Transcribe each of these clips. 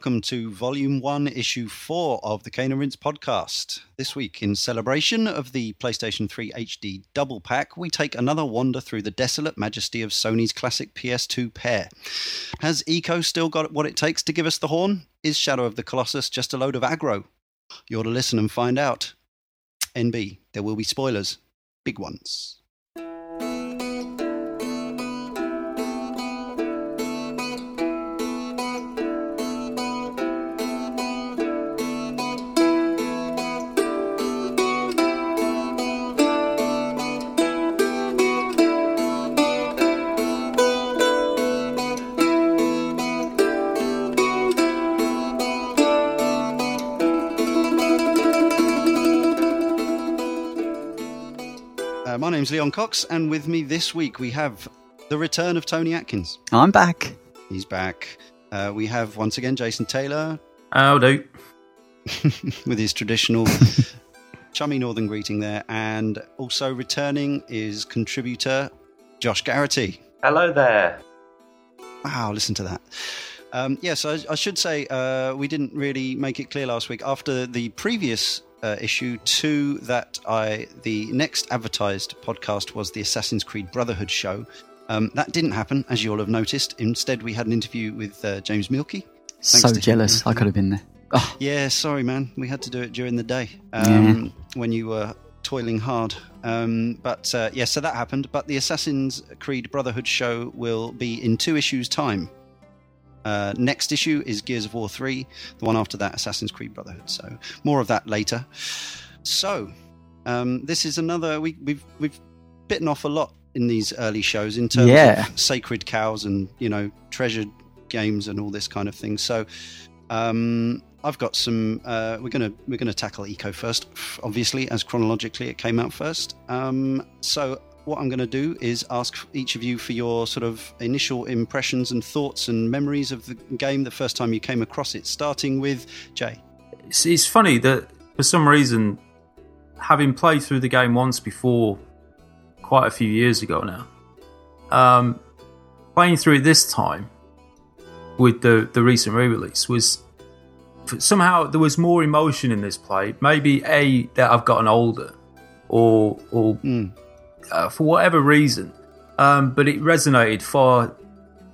Welcome to Volume 1, Issue 4 of the Cane and Rinse podcast. This week, in celebration of the PlayStation 3 HD Double Pack, we take another wander through the desolate majesty of Sony's classic PS2 pair. Has Eco still got what it takes to give us the horn? Is Shadow of the Colossus just a load of aggro? You're to listen and find out. NB, there will be spoilers. Big ones. Name's Leon Cox, and with me this week we have the return of Tony Atkins. I'm back. He's back. Uh, we have once again Jason Taylor How do? with his traditional chummy northern greeting there, and also returning is contributor Josh Garrity. Hello there. Wow, listen to that. Um, yes, I, I should say uh, we didn't really make it clear last week. After the previous uh, issue two, that I the next advertised podcast was the Assassin's Creed Brotherhood show. Um, that didn't happen, as you all have noticed. Instead, we had an interview with uh, James Mielke. so to him. jealous. I could have been there. Oh, Yeah, sorry, man. We had to do it during the day um, when you were toiling hard. Um, but uh, yeah, so that happened. But the Assassin's Creed Brotherhood show will be in two issues' time. Uh, next issue is Gears of War 3. The one after that, Assassin's Creed Brotherhood. So more of that later. So um, this is another. We, we've we've bitten off a lot in these early shows in terms Yeah. of sacred cows and you know treasured games and all this kind of thing. So um, I've got some. Uh, we're gonna we're gonna tackle Eco first, obviously, as chronologically it came out first. Um, so what I'm going to do is ask each of you for your sort of initial impressions and thoughts and memories of the game the first time you came across it. Starting with Jay. It's, it's funny that for some reason, having played through the game once before, quite a few years ago now, um, playing through it this time with the the recent re-release was somehow there was more emotion in this play. Maybe a that I've gotten older, or or Mm. Uh, for whatever reason, um, but it resonated far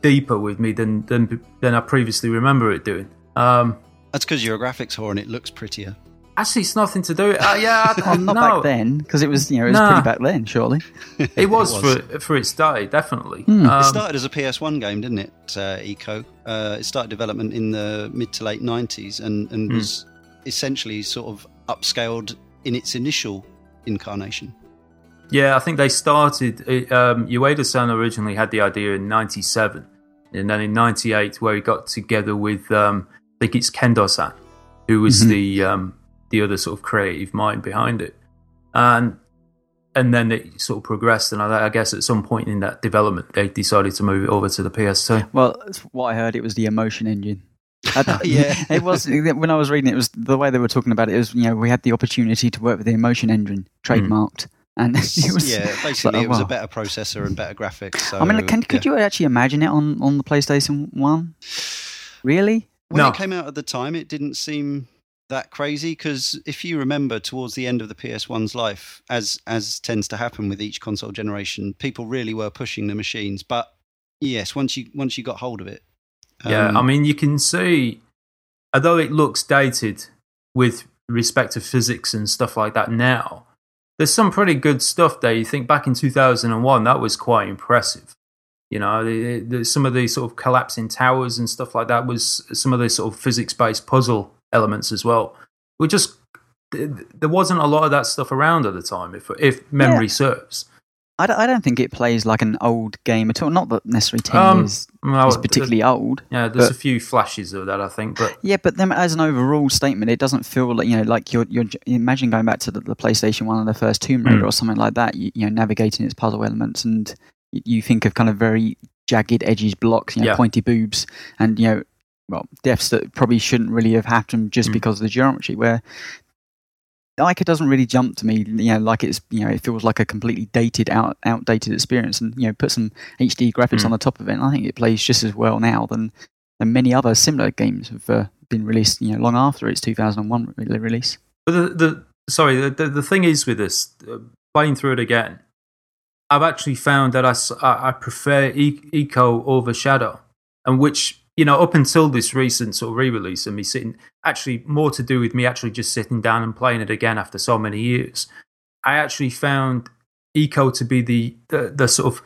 deeper with me than than than I previously remember it doing. Um, That's because you're a graphics whore and it looks prettier. actually, it's nothing to do. Uh, yeah, I, well, not no, back then because it was you know it was Nah. pretty back then. Surely. It was, It was. for for its day, definitely. Hmm. Um, It started as a PS1 game, didn't it? Uh, Eco. Uh, it started development in the mid to late 90s and, and Hmm. was essentially sort of upscaled in its initial incarnation. Yeah, I think they started. it, Um, Ueda-san originally had the idea in '97, and then in '98, where he got together with, um, I think it's Kendo-san, who was Mhm. the um, the other sort of creative mind behind it, and and then it sort of progressed. And I, I guess at some point in that development, they decided to move it over to the PS2. Well, what I heard it was the emotion engine. Yeah. it was when I was reading it. It was the way they were talking about it. It was you know we had the opportunity to work with the emotion engine trademarked, and it was yeah, basically it was a better processor and better graphics. So, I mean, can, could yeah. you actually imagine it on on the PlayStation One? Really? When No. it came out at the time, it didn't seem that crazy because if you remember towards the end of the PS1's life, as as tends to happen with each console generation, people really were pushing the machines. But yes, once you once you got hold of it, Yeah, um, I mean, you can see, although it looks dated with respect to physics and stuff like that now, there's some pretty good stuff there. You think back in 2001, that was quite impressive. You know, the, the, some of the sort of collapsing towers and stuff like that was some of the sort of physics based puzzle elements as well. We just, there wasn't a lot of that stuff around at the time, if, if memory serves. I don't, I don't think it plays like an old game at all. Not that necessarily ten Um, years Well, is particularly old. Yeah, there's but- a few flashes of that, I think, but Yeah, but then as an overall statement, it doesn't feel like you know, like you're you're imagine going back to the, the PlayStation One and the first Tomb Raider Mm. or something like that. You, you know, navigating its puzzle elements, and you, you think of kind of very jagged edges, blocks, you know, Yeah. pointy boobs, and you know, well, deaths that probably shouldn't really have happened just Mm. because of the geometry. Where Ica doesn't really jump to me, you know, like it's you know, it feels like a completely dated, out outdated experience, and you know, put some HD graphics Mm. on the top of it, and I think it plays just as well now than and many other similar games have uh, been released, you know, long after its 2001 re- release. But the, the sorry, the, the, the thing is with this, uh, playing through it again, I've actually found that I I prefer e- Eco over Shadow, and which you know up until this recent sort of re-release and me sitting actually more to do with me actually just sitting down and playing it again after so many years. I actually found Eco to be the the, the sort of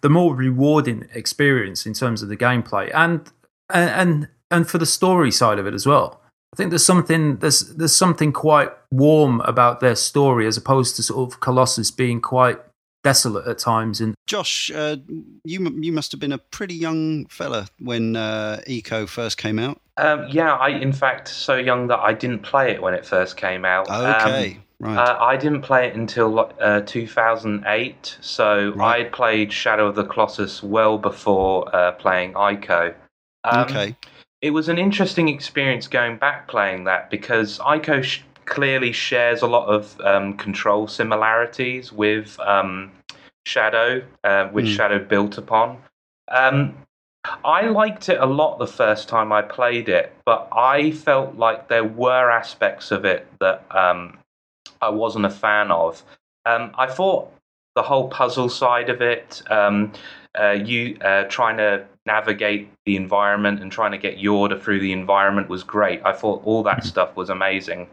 the more rewarding experience in terms of the gameplay and and and, for the story side of it as well. I think there's something there's there's something quite warm about their story as opposed to sort of Colossus being quite desolate at times and Josh, uh, you you must have been a pretty young fella when uh, Eco first came out. Um, yeah, I in fact so young that I didn't play it when it first came out. Um, Okay, right. uh, I didn't play it until uh, 2008, so Right. I had played Shadow of the Colossus well before uh, playing Ico. Um, okay. It was an interesting experience going back playing that because Ico sh- clearly shares a lot of um, control similarities with um, Shadow, uh, which Hmm. Shadow built upon. Um, I liked it a lot the first time I played it, but I felt like there were aspects of it that um, I wasn't a fan of. Um, I thought the whole puzzle side of it, um, uh, you uh, trying to navigate the environment and trying to get Yorda through the environment was great. I thought all that stuff was amazing,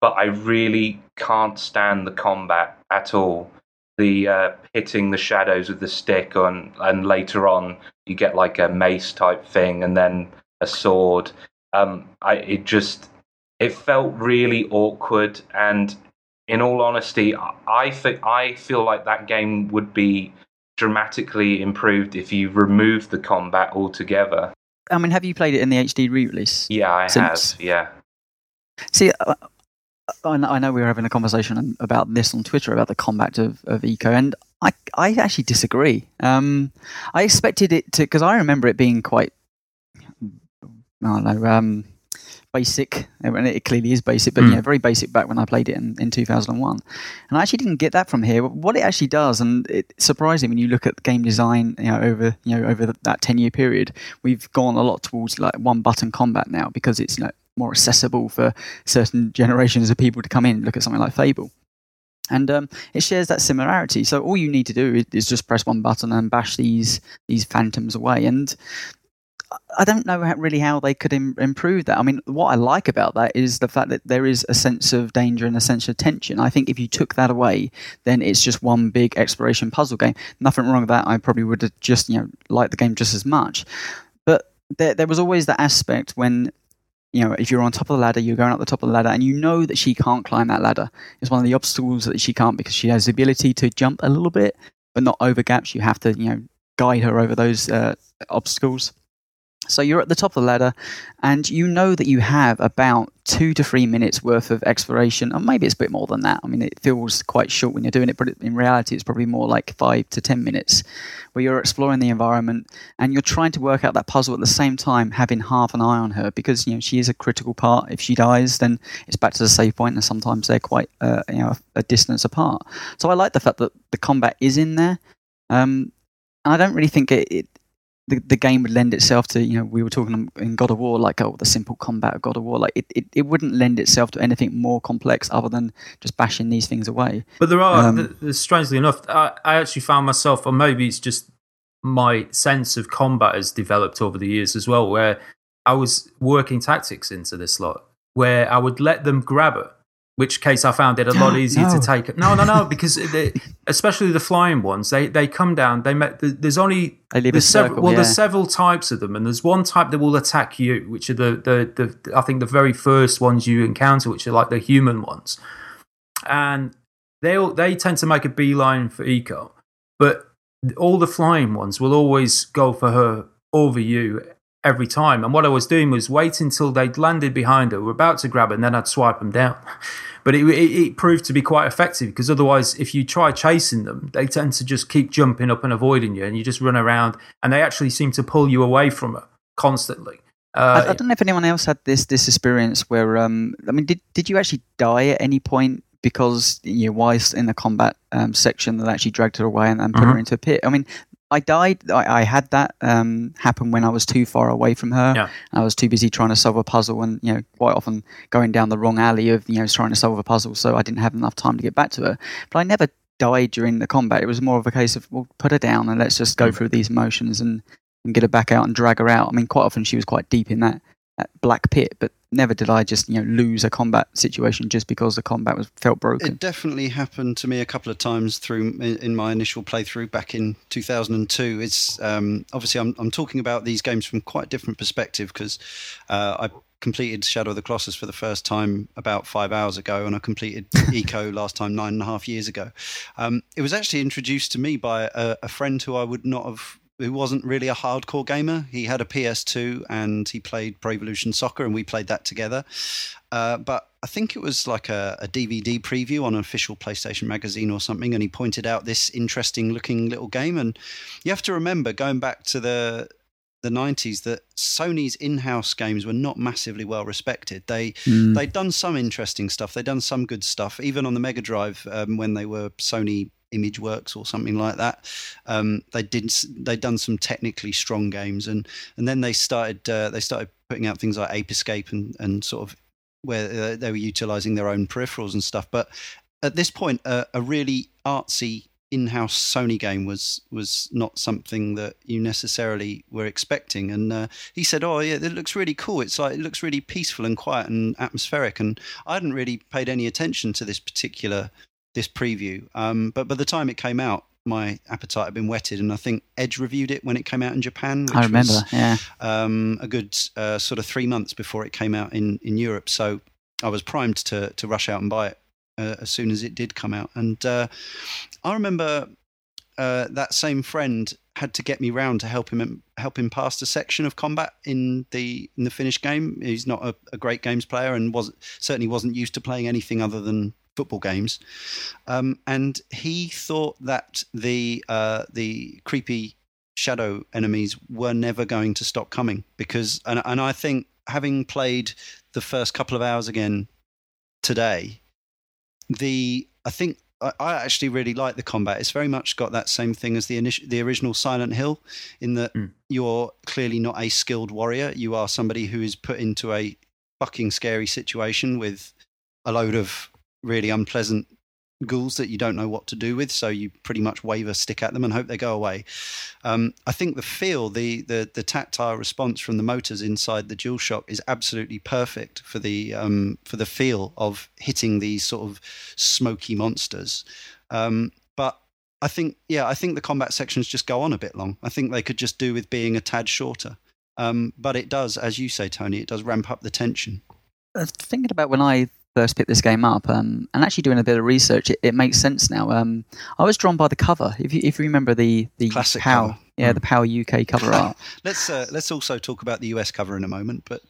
but I really can't stand the combat at all. The uh, hitting the shadows with the stick on, and later on you get like a mace type thing, and then a sword. Um, I it just it felt really awkward, and in all honesty, I- I think I feel like that game would be dramatically improved if you removed the combat altogether. I mean, have you played it in the HD re-release? Yeah, I Since- have. Yeah. See, uh, I know, I know we were having a conversation about this on Twitter about the combat of, of Eco, and I, I actually disagree. Um, I expected it to, because I remember it being quite, I don't know, um, basic, and it clearly is basic, but Mm. yeah, very basic back when I played it in, in 2001. And I actually didn't get that from here. What it actually does, and it's surprising when you look at game design, you know, over you know over that 10 year period, we've gone a lot towards like one button combat now because it's you know, more accessible for certain generations of people to come in. and Look at something like Fable. And um, it shares that similarity. So all you need to do is, just press one button and bash these these phantoms away. And I- I don't know how, really how they could Im- improve that. I mean, what I like about that is the fact that there is a sense of danger and a sense of tension. I think if you took that away, then it's just one big exploration puzzle game. Nothing wrong with that. I probably would have just you know liked the game just as much. But there, there was always that aspect when you know, if you're on top of the ladder, you're going up the top of the ladder, and you know that she can't climb that ladder. It's one of the obstacles that she can't because she has the ability to jump a little bit, but not over gaps. You have to, you know, guide her over those uh, obstacles. So you're at the top of the ladder, and you know that you have about two to three minutes worth of exploration, or maybe it's a bit more than that. I mean, it feels quite short when you're doing it, but in reality, it's probably more like five to ten minutes, where you're exploring the environment and you're trying to work out that puzzle at the same time, having half an eye on her because you know she is a critical part. If she dies, then it's back to the save point, and sometimes they're quite uh, you know a distance apart. So I like the fact that the combat is in there. Um, and I don't really think it, it the, the game would lend itself to you know we were talking in God of War like oh the simple combat of God of War like it, it, it wouldn't lend itself to anything more complex other than just bashing these things away. But there are, Um, th- strangely enough, I, I actually found myself, or maybe it's just my sense of combat has developed over the years as well, where I was working tactics into this lot, where I would let them grab her, which case I found it a lot easier No. to take. No, no, no, because they, especially the flying ones, they, they come down. They met, there's only They leave a there's circle. several, well, yeah. there's several types of them, and there's one type that will attack you, which are the, the, the I think the very first ones you encounter, which are like the human ones, and they they tend to make a beeline for eco, but all the flying ones will always go for her over you every time. And what I was doing was wait until they'd landed behind her, were about to grab her, and then I'd swipe them down. But it, it, it proved to be quite effective because otherwise, if you try chasing them, they tend to just keep jumping up and avoiding you, and you just run around, and they actually seem to pull you away from her constantly. I, Uh, I don't know if anyone else had this this experience where um I mean did did you actually die at any point because you know, Weiss in the combat um, section that actually dragged her away and, and put her Mhm. into a pit? I mean, I died. I, I had that um, happen when I was too far away from her. Yeah. I was too busy trying to solve a puzzle, and you know, quite often going down the wrong alley of you know trying to solve a puzzle. So I didn't have enough time to get back to her. But I never died during the combat. It was more of a case of well, put her down and let's just go through these motions and, and get her back out and drag her out. I mean, quite often she was quite deep in that black pit, but never did I just you know lose a combat situation just because the combat was felt broken. It definitely happened to me a couple of times through in, in my initial playthrough back in 2002. It's um, obviously I'm, I'm talking about these games from quite a different perspective because uh, I completed Shadow of the Colossus for the first time about five hours ago, and I completed Eco last time nine and a half years ago. Um, it was actually introduced to me by a, a friend who I would not have who wasn't really a hardcore gamer. He had a PS2 and he played Pro Evolution Soccer, and we played that together. Uh, but I think it was like a, a, DVD preview on an official PlayStation magazine or something, and he pointed out this interesting looking little game. And you have to remember, going back to the the 90s that Sony's in-house games were not massively well respected. They mm. they'd done some interesting stuff. They'd done some good stuff, even on the Mega Drive um, when they were Sony ImageWorks or something like that. Um, they did they'd done some technically strong games, and and then they started uh, they started putting out things like Ape Escape and and sort of where uh, they were utilizing their own peripherals and stuff. But at this point, uh, a really artsy in-house Sony game was was not something that you necessarily were expecting. And uh, he said, "Oh yeah, it looks really cool. It's like it looks really peaceful and quiet and atmospheric." And I hadn't really paid any attention to this particular this preview. Um, but by the time it came out, my appetite had been whetted, and I think Edge reviewed it when it came out in Japan. I remember, was, yeah, um, a good uh, sort of three months before it came out in in Europe. So I was primed to to rush out and buy it uh, as soon as it did come out. And uh, I remember uh, that same friend had to get me round to help him help him past a section of combat in the in the finished game. He's not a, a great games player and was certainly wasn't used to playing anything other than football games. Um, and he thought that the uh, the creepy shadow enemies were never going to stop coming because and and I think having played the first couple of hours again today the I think I, actually really like the combat. It's very much got that same thing as the initial, the original Silent Hill, in that mm. you're clearly not a skilled warrior. You are somebody who is put into a fucking scary situation with a load of really unpleasant ghouls that you don't know what to do with, so you pretty much wave a stick at them and hope they go away. Um, I think the feel, the, the the tactile response from the motors inside the DualShock is absolutely perfect for the um, for the feel of hitting these sort of smoky monsters. Um, but I think, yeah, I think the combat sections just go on a bit long. I think they could just do with being a tad shorter. Um, but it does, as you say, Tony, it does ramp up the tension. Uh, thinking about when I first picked this game up, um, and actually doing a bit of research, it, it makes sense now. Um, I was drawn by the cover. If you, if you remember the the Classic PAL, cover. yeah, mm. the PAL UK cover art. let's uh, let's also talk about the US cover in a moment, but.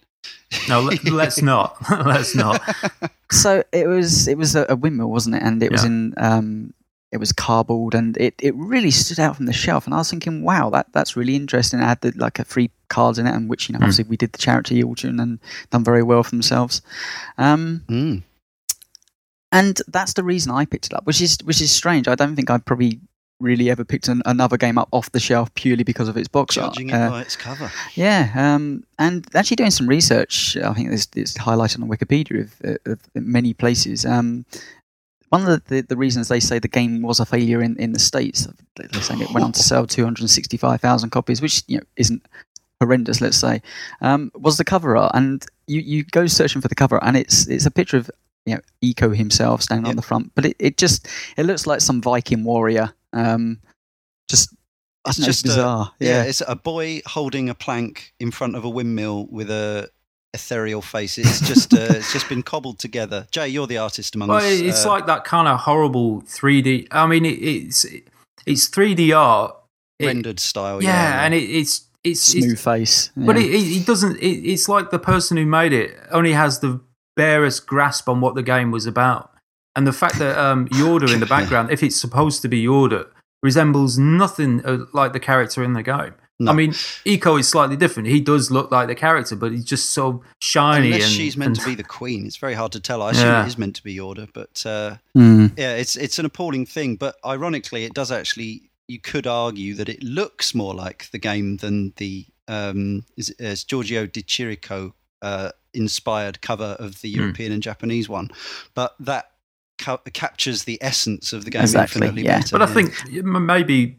no, let, us not. let's not. So it was it was a, a windmill, wasn't it? And it was in um, it was cardboard and it, it really stood out from the shelf and I was thinking wow that that's really interesting it had the, like a free cards in it and which you know mm. obviously we did the charity auction and done very well for themselves um, mm. and that's the reason I picked it up which is which is strange I don't think I've probably really ever picked an, another game up off the shelf purely because of its box Judging art. it uh, by its cover. Yeah, um, and actually doing some research, I think it's, it's highlighted on Wikipedia of, of many places. Um, one of the, the, reasons they say the game was a failure in, in the states, they're saying it went on to sell 265,000 copies, which you know isn't horrendous, let's say, um, was the cover art. And you, you go searching for the cover, and it's it's a picture of you know Ico himself standing yep. on the front, but it, it just it looks like some Viking warrior. Um, just it's just bizarre. A, yeah. yeah, it's a boy holding a plank in front of a windmill with a ethereal face. It's just uh, it's just been cobbled together. Jay, you're the artist among well, us. It's uh, like that kind of horrible 3D. I mean, it, it's it's 3D art rendered style. Yeah, yeah, and it, it's it's smooth it's, face. Yeah. But it, it, doesn't. it's like the person who made it only has the barest grasp on what the game was about, and the fact that um, Yorda in the background, if it's supposed to be Yorda, resembles nothing uh, like the character in the game. No. I mean, Ico is slightly different. He does look like the character, but he's just so shiny. Unless and, she's meant and, to be the queen, it's very hard to tell. I assume yeah. it is meant to be Yorda, but uh, mm. yeah, it's it's an appalling thing. But ironically, it does actually you could argue that it looks more like the game than the um, is, is Giorgio de Chirico uh, inspired cover of the Hmm. European and Japanese one, but that ca- captures the essence of the game Exactly, infinitely yeah. better. But I think maybe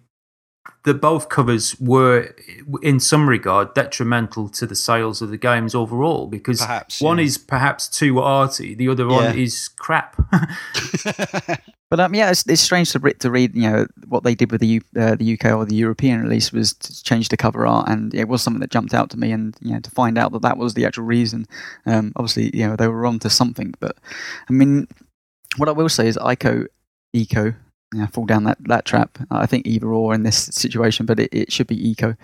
the both covers were, in some regard, detrimental to the sales of the games overall because Perhaps, one yeah. is perhaps too arty, the other one is crap. But um, yeah, it's, it's strange to, re- to read. You know what they did with the U, uh, the UK or the European release was to change the cover art, and it was something that jumped out to me. And you know to find out that that was the actual reason. Um, obviously, you know they were onto something. But I mean, what I will say is ICO, eco, you know, fall down that, that trap. I think either or in this situation, but it, it should be eco.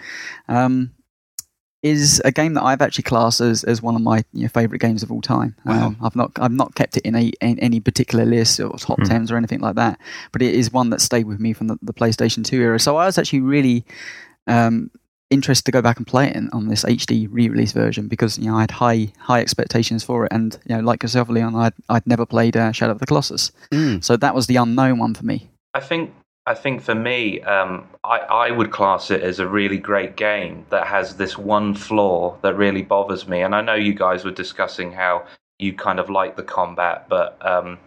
Um, is a game that I've actually classed as, as one of my you know, favorite games of all time. Wow. Um, I've not I've not kept it in, a, in any particular list or top Hmm. tens or anything like that, but it is one that stayed with me from the, the PlayStation 2 era. So I was actually really um, interested to go back and play it in, on this HD re-release version because you know I had high high expectations for it, and you know like yourself, Leon, I'd I'd never played uh, Shadow of the Colossus, Mm. so that was the unknown one for me. I think I think for me, um, I, I would class it as a really great game that has this one flaw that really bothers me. And I know you guys were discussing how you kind of like the combat, but um,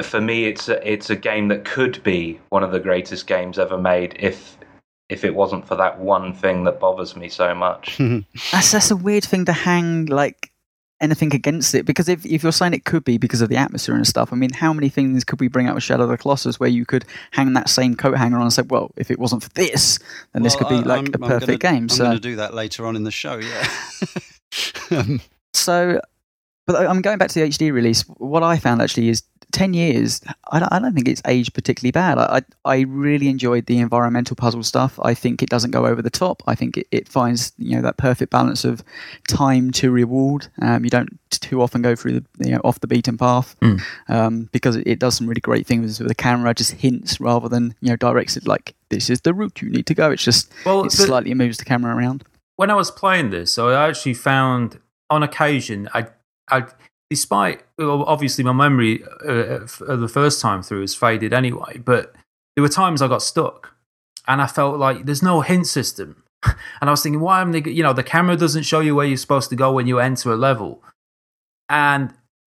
for me, it's a, it's a game that could be one of the greatest games ever made if if it wasn't for that one thing that bothers me so much. That's that's a weird thing to hang like anything against it because if if you're saying it could be because of the atmosphere and stuff, I mean, how many things could we bring out with Shadow of the Colossus where you could hang that same coat hanger on and say, well, if it wasn't for this, then this could be like I'm- a I'm perfect gonna- game. I'm so going to do that later on in the show. Yeah. um, So, but I- I'm going back to the HD release. What I found actually is 10 years, I don't, I don't think it's aged particularly bad. I, I, I really enjoyed the environmental puzzle stuff. I think it doesn't go over the top. I think it, it finds, you know, that perfect balance of time to reward. Um, you don't too often go through the, you know, off the beaten path Mm. um, because it, it does some really great things with the camera, just hints rather than, you know, directs it like, this is the route you need to go. It's just, well, it slightly moves the camera around. when I was playing this, I actually found on occasion, I, I, despite well, obviously my memory uh, f- the first time through is faded anyway, but there were times I got stuck, and I felt like there's no hint system, and I was thinking, why am they? You know, the camera doesn't show you where you're supposed to go when you enter a level, and.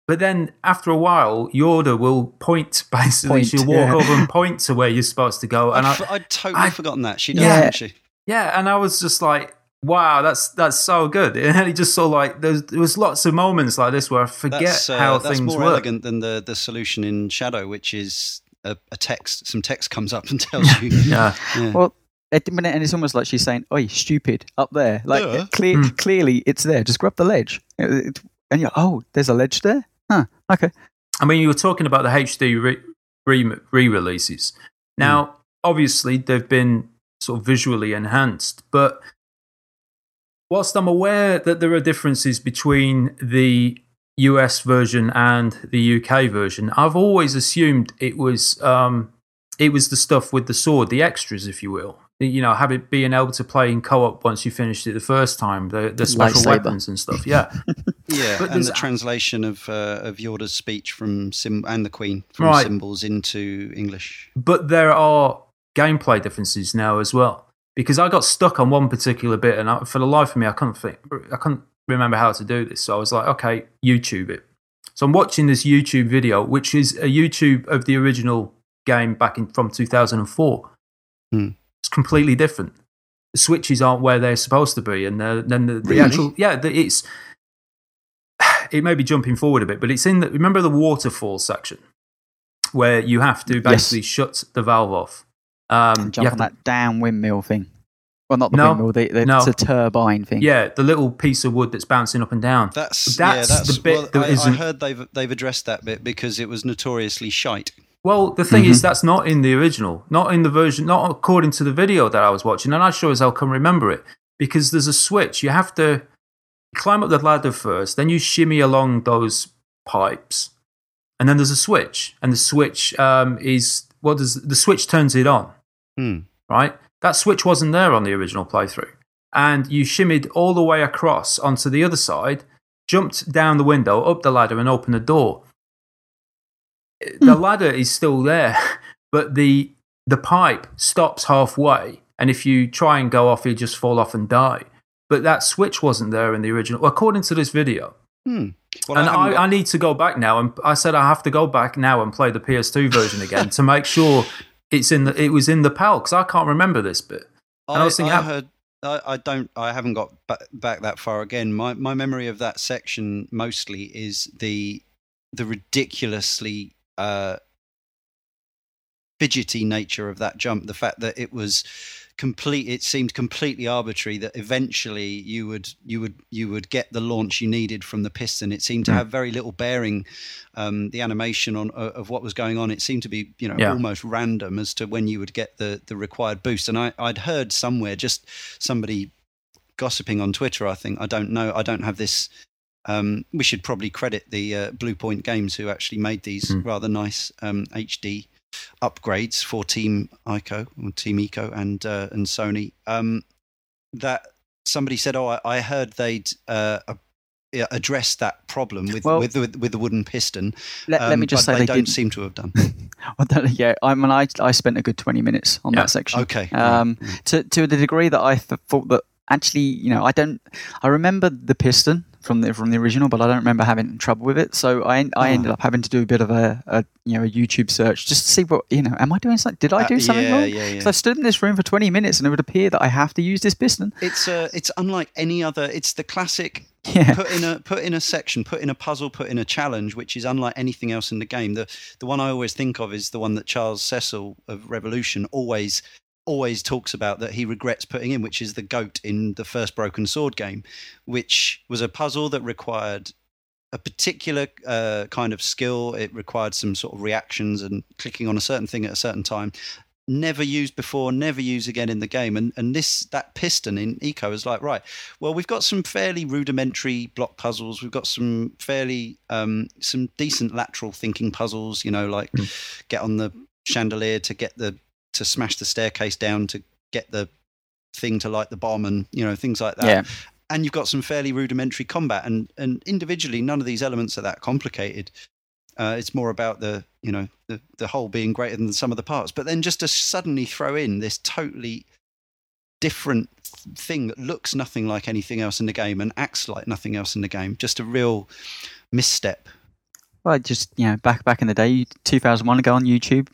But then after a while, Yorda will point basically. Point, she'll walk yeah. over and point to where you're supposed to go. And I'd, I, f- I'd totally I- forgotten that. She does, Yeah. doesn't she? Yeah, and I was just like, wow, that's that's so good. And it just saw like there's, there was lots of moments like this where I forget That's, uh, how that's things more work. elegant than the, the solution in Shadow, which is a, a text. Some text comes up and tells you. Yeah, Yeah. Well, it, and it's almost like she's saying, "Oi, stupid, up there!" Like Yeah. clear, Hmm. clearly, it's there. Just grab the ledge, It- it- and you're, "Oh, there's a ledge there." Huh? Okay. I mean, you were talking about the HD re- re- re-releases. Now, obviously, they've been sort of visually enhanced, but whilst I'm aware that there are differences between the US version and the UK version, I've always assumed it was um, it was the stuff with the sword, the extras, if you will. You know, have it being able to play in co-op once you finished it the first time, the the special Lightsaber. weapons and stuff. Yeah, Yeah, But and there's- the translation of uh, of Yorda's speech from Sim and the Queen from Right. symbols into English. but there are gameplay differences now as well. Because I got stuck on one particular bit, and I, for the life of me, I couldn't think, I couldn't remember how to do this. So I was like, okay, YouTube it. So I'm watching this YouTube video, which is a YouTube of the original game back in from 2004. Hmm. It's completely different. The switches aren't where they're supposed to be, and the, then the, the Really? actual yeah, the, it's it may be jumping forward a bit, but it's in the remember the waterfall section where you have to Yes. basically shut the valve off. Um, jump on to- that down windmill thing. Well, not the No, windmill. The, the, no. It's a turbine thing. yeah, the little piece of wood that's bouncing up and down. That's, That's yeah, that's the bit well, that I, I isn't- heard they've they've addressed that bit because it was notoriously shite. Well, the thing is, Mhm. that's not in the original, not in the version, not according to the video that I was watching, and I sure as hell can remember it because there's a switch. You have to climb up the ladder first, then you shimmy along those pipes, and then there's a switch, and the switch um, is what does the switch turns it on, Hmm. right? That switch wasn't there on the original playthrough, and you shimmied all the way across onto the other side, jumped down the window, up the ladder, and opened the door the ladder is still there, but the the pipe stops halfway, and if you try and go off, you just fall off and die. But that switch wasn't there in the original, according to this video. Hmm. Well, and I I, I need to go back now, and I said I have to go back now and play the PS2 version again to make sure it's in the it was in the PAL because I can't remember this bit. and I was thinking, I I- heard. I, I don't. I haven't got back, back that far again. My my memory of that section mostly is the the ridiculously uh, fidgety nature of that jump. The fact that it was complete. It seemed completely arbitrary that eventually you would you would you would get the launch you needed from the piston. It seemed to Mm. have very little bearing. Um, the animation on uh, of what was going on. It seemed to be you know Yeah. almost random as to when you would get the the required boost. And I I'd heard somewhere just somebody gossiping on Twitter. I think I don't know. I don't have this. Um, we should probably credit the uh, Bluepoint Games who actually made these Mm. rather nice um, HD upgrades for Team Ico, or Team Eco, and uh, and Sony. Um, that somebody said, "Oh, I, I heard they'd uh, addressed that problem with, Well- with with with the wooden piston." Let, let um, me just but say they, they, don't did. seem to have done. Don't, yeah, I mean, I I spent a good twenty minutes on Yeah. that section. Okay. Um, right. to to the degree that I th- thought that actually, you know, I don't. I remember the piston from the from the original, but I don't remember having trouble with it. So I I Oh. ended up having to do a bit of a, a you know a YouTube search just to see what you know. Am I doing something? Did I Uh, do something yeah, wrong? Yeah, yeah. So I've stood in this room for twenty minutes, and it would appear that I have to use this piston. It's uh, it's unlike any other. It's the classic Yeah. put in a put in a section, put in a puzzle, put in a challenge, which is unlike anything else in the game. The the one I always think of is the one that Charles Cecil of Revolution always always talks about that he regrets putting in, which is the goat in the first Broken Sword game, which was a puzzle that required a particular uh, kind of skill. It required some sort of reactions and clicking on a certain thing at a certain time. Never used before, never used again in the game. And and this that piston in Eco is like right. Well, we've got some fairly rudimentary block puzzles. We've got some fairly um, some decent lateral thinking puzzles. You know, like get on the chandelier to get the to smash the staircase down to get the thing to light the bomb and you know things like that. Yeah. and you've got some fairly rudimentary combat. And and individually none of these elements are that complicated. Uh, it's more about the you know the, the whole being greater than some of the parts. But then just to suddenly throw in this totally different thing that looks nothing like anything else in the game and acts like nothing else in the game. Just a real misstep. Well, just you know, back back in the day, two thousand one, go on YouTube,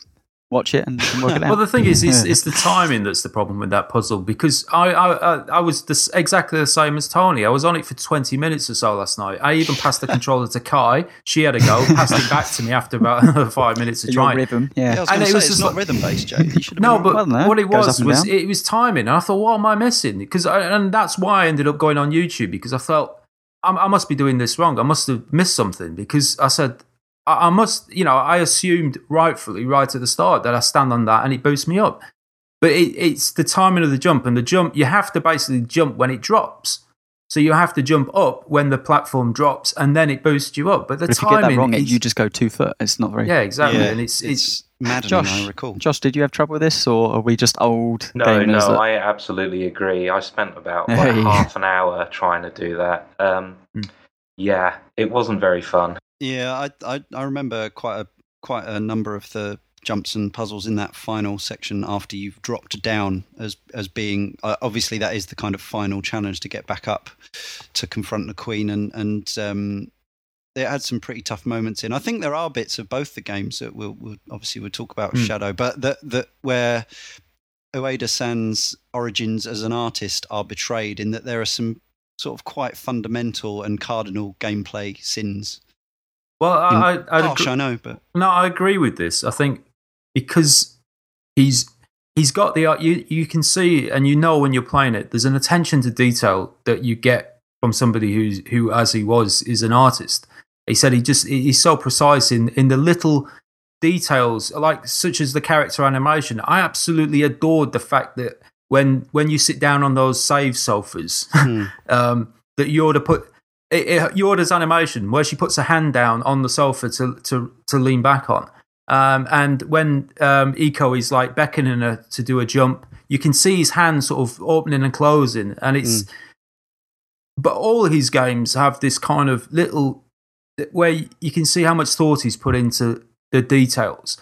watch it, and, and work it out. Well, the thing is, it's, it's the timing that's the problem with that puzzle because I I, I, I was this, exactly the same as Tony. I was on it for 20 minutes or so last night. I even passed the controller to Kai. She had a go, passed it back to me after about five minutes of Your trying. rhythm, yeah, I yeah. was And going it to say was just not like- rhythm based Jay you should have No, but Well, no, what it was was down. it was timing. And I thought, what am I missing? Because I, and that's why I ended up going on YouTube because I felt I, I must be doing this wrong. I must have missed something because I said I, I must. You know, I assumed rightfully right at the start that I stand on that and it boosts me up. But it, it's the timing of the jump and the jump. You have to basically jump when it drops. So you have to jump up when the platform drops, and then it boosts you up. But the But if you get timing, that wrong, it, is- you just go two foot. It's not very. yeah, exactly. yeah, and it's it's maddening Josh, I recall Josh, did you have trouble with this, or are we just old No, gamers? no, that- I absolutely agree. I spent about like half an hour trying to do that. Um, Hmm. yeah, it wasn't very fun. Yeah, I, I I remember quite a quite a number of the jumps and puzzles in that final section after you've dropped down as as being uh, obviously that is the kind of final challenge to get back up to confront the queen and and um it had some pretty tough moments in. I think there are bits of both the games that we'll, we'll obviously we'll talk about Hmm. Shadow, but that that where Ueda San's origins as an artist are betrayed in that there are some sort of quite fundamental and cardinal gameplay sins. Well, I, I, I'd Harsh, agree- I know, but No, I agree with this. I think because he's he's got the you you can see and you know when you're playing it. There's an attention to detail that you get from somebody who's who, as he was, is an artist. He said he just he's so precise in in the little details, like such as the character animation. I absolutely adored the fact that when when you sit down on those save sofas, Hmm. um, that you ought to put it, it, Yorda's animation where she puts her hand down on the sofa to to to lean back on. Um, and when um, Eco is like beckoning her to do a jump, you can see his hand sort of opening and closing, and it's. But all his games have this kind of little where you can see how much thought he's put into the details.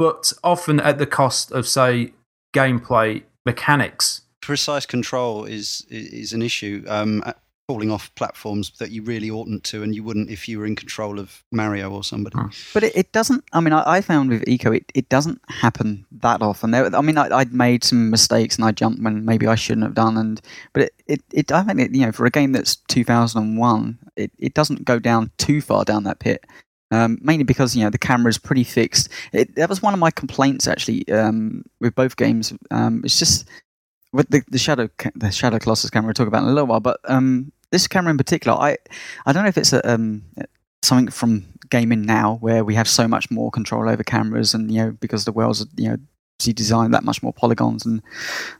but often at the cost of, say, gameplay mechanics. Precise control is is an issue. Um, falling off platforms that you really oughtn't to, and you wouldn't if you were in control of Mario or somebody. Hmm. But it, it, doesn't. I mean, I, I, found with Eco, it, it doesn't happen that often. There, I mean, I, would made some mistakes and I jumped when maybe I shouldn't have done. And but it, it, it I think it, you know, for a game that's 2001, it, it doesn't go down too far down that pit. Um, mainly because you know the camera is pretty fixed. It, that was one of my complaints actually um, with both games. Um, it's just with the, the shadow the shadow colossus camera we'll talk about in a little while, but um, this camera in particular, I I don't know if it's a, um, something from gaming now where we have so much more control over cameras and you know because the world's you know obviously designed that much more polygons and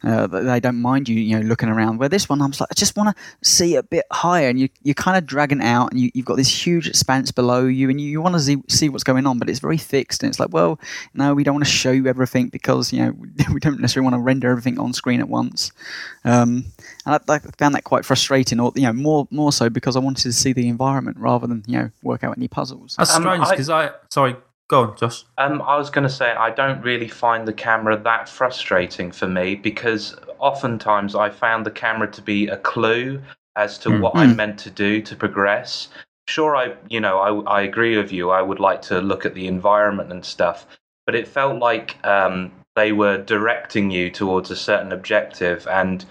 uh, they don't mind you, you know, looking around. Where this one, I'm like, I just want to see a bit higher, and you you're kind of dragging out, and you, have got this huge expanse below you, and you, you want to see, see what's going on, but it's very fixed, and it's like, well, no, we don't want to show you everything because you know we don't necessarily want to render everything on screen at once. Um, and I, I, found that quite frustrating, or you know, more more so because I wanted to see the environment rather than you know work out any puzzles. That's um, strange because I, I sorry Go on, Josh. Um, I was going to say I don't really find the camera that frustrating for me because oftentimes I found the camera to be a clue as to mm. what I'm hmm. meant to do to progress. Sure, I you know I I agree with you. I would like to look at the environment and stuff, but it felt like um, they were directing you towards a certain objective, and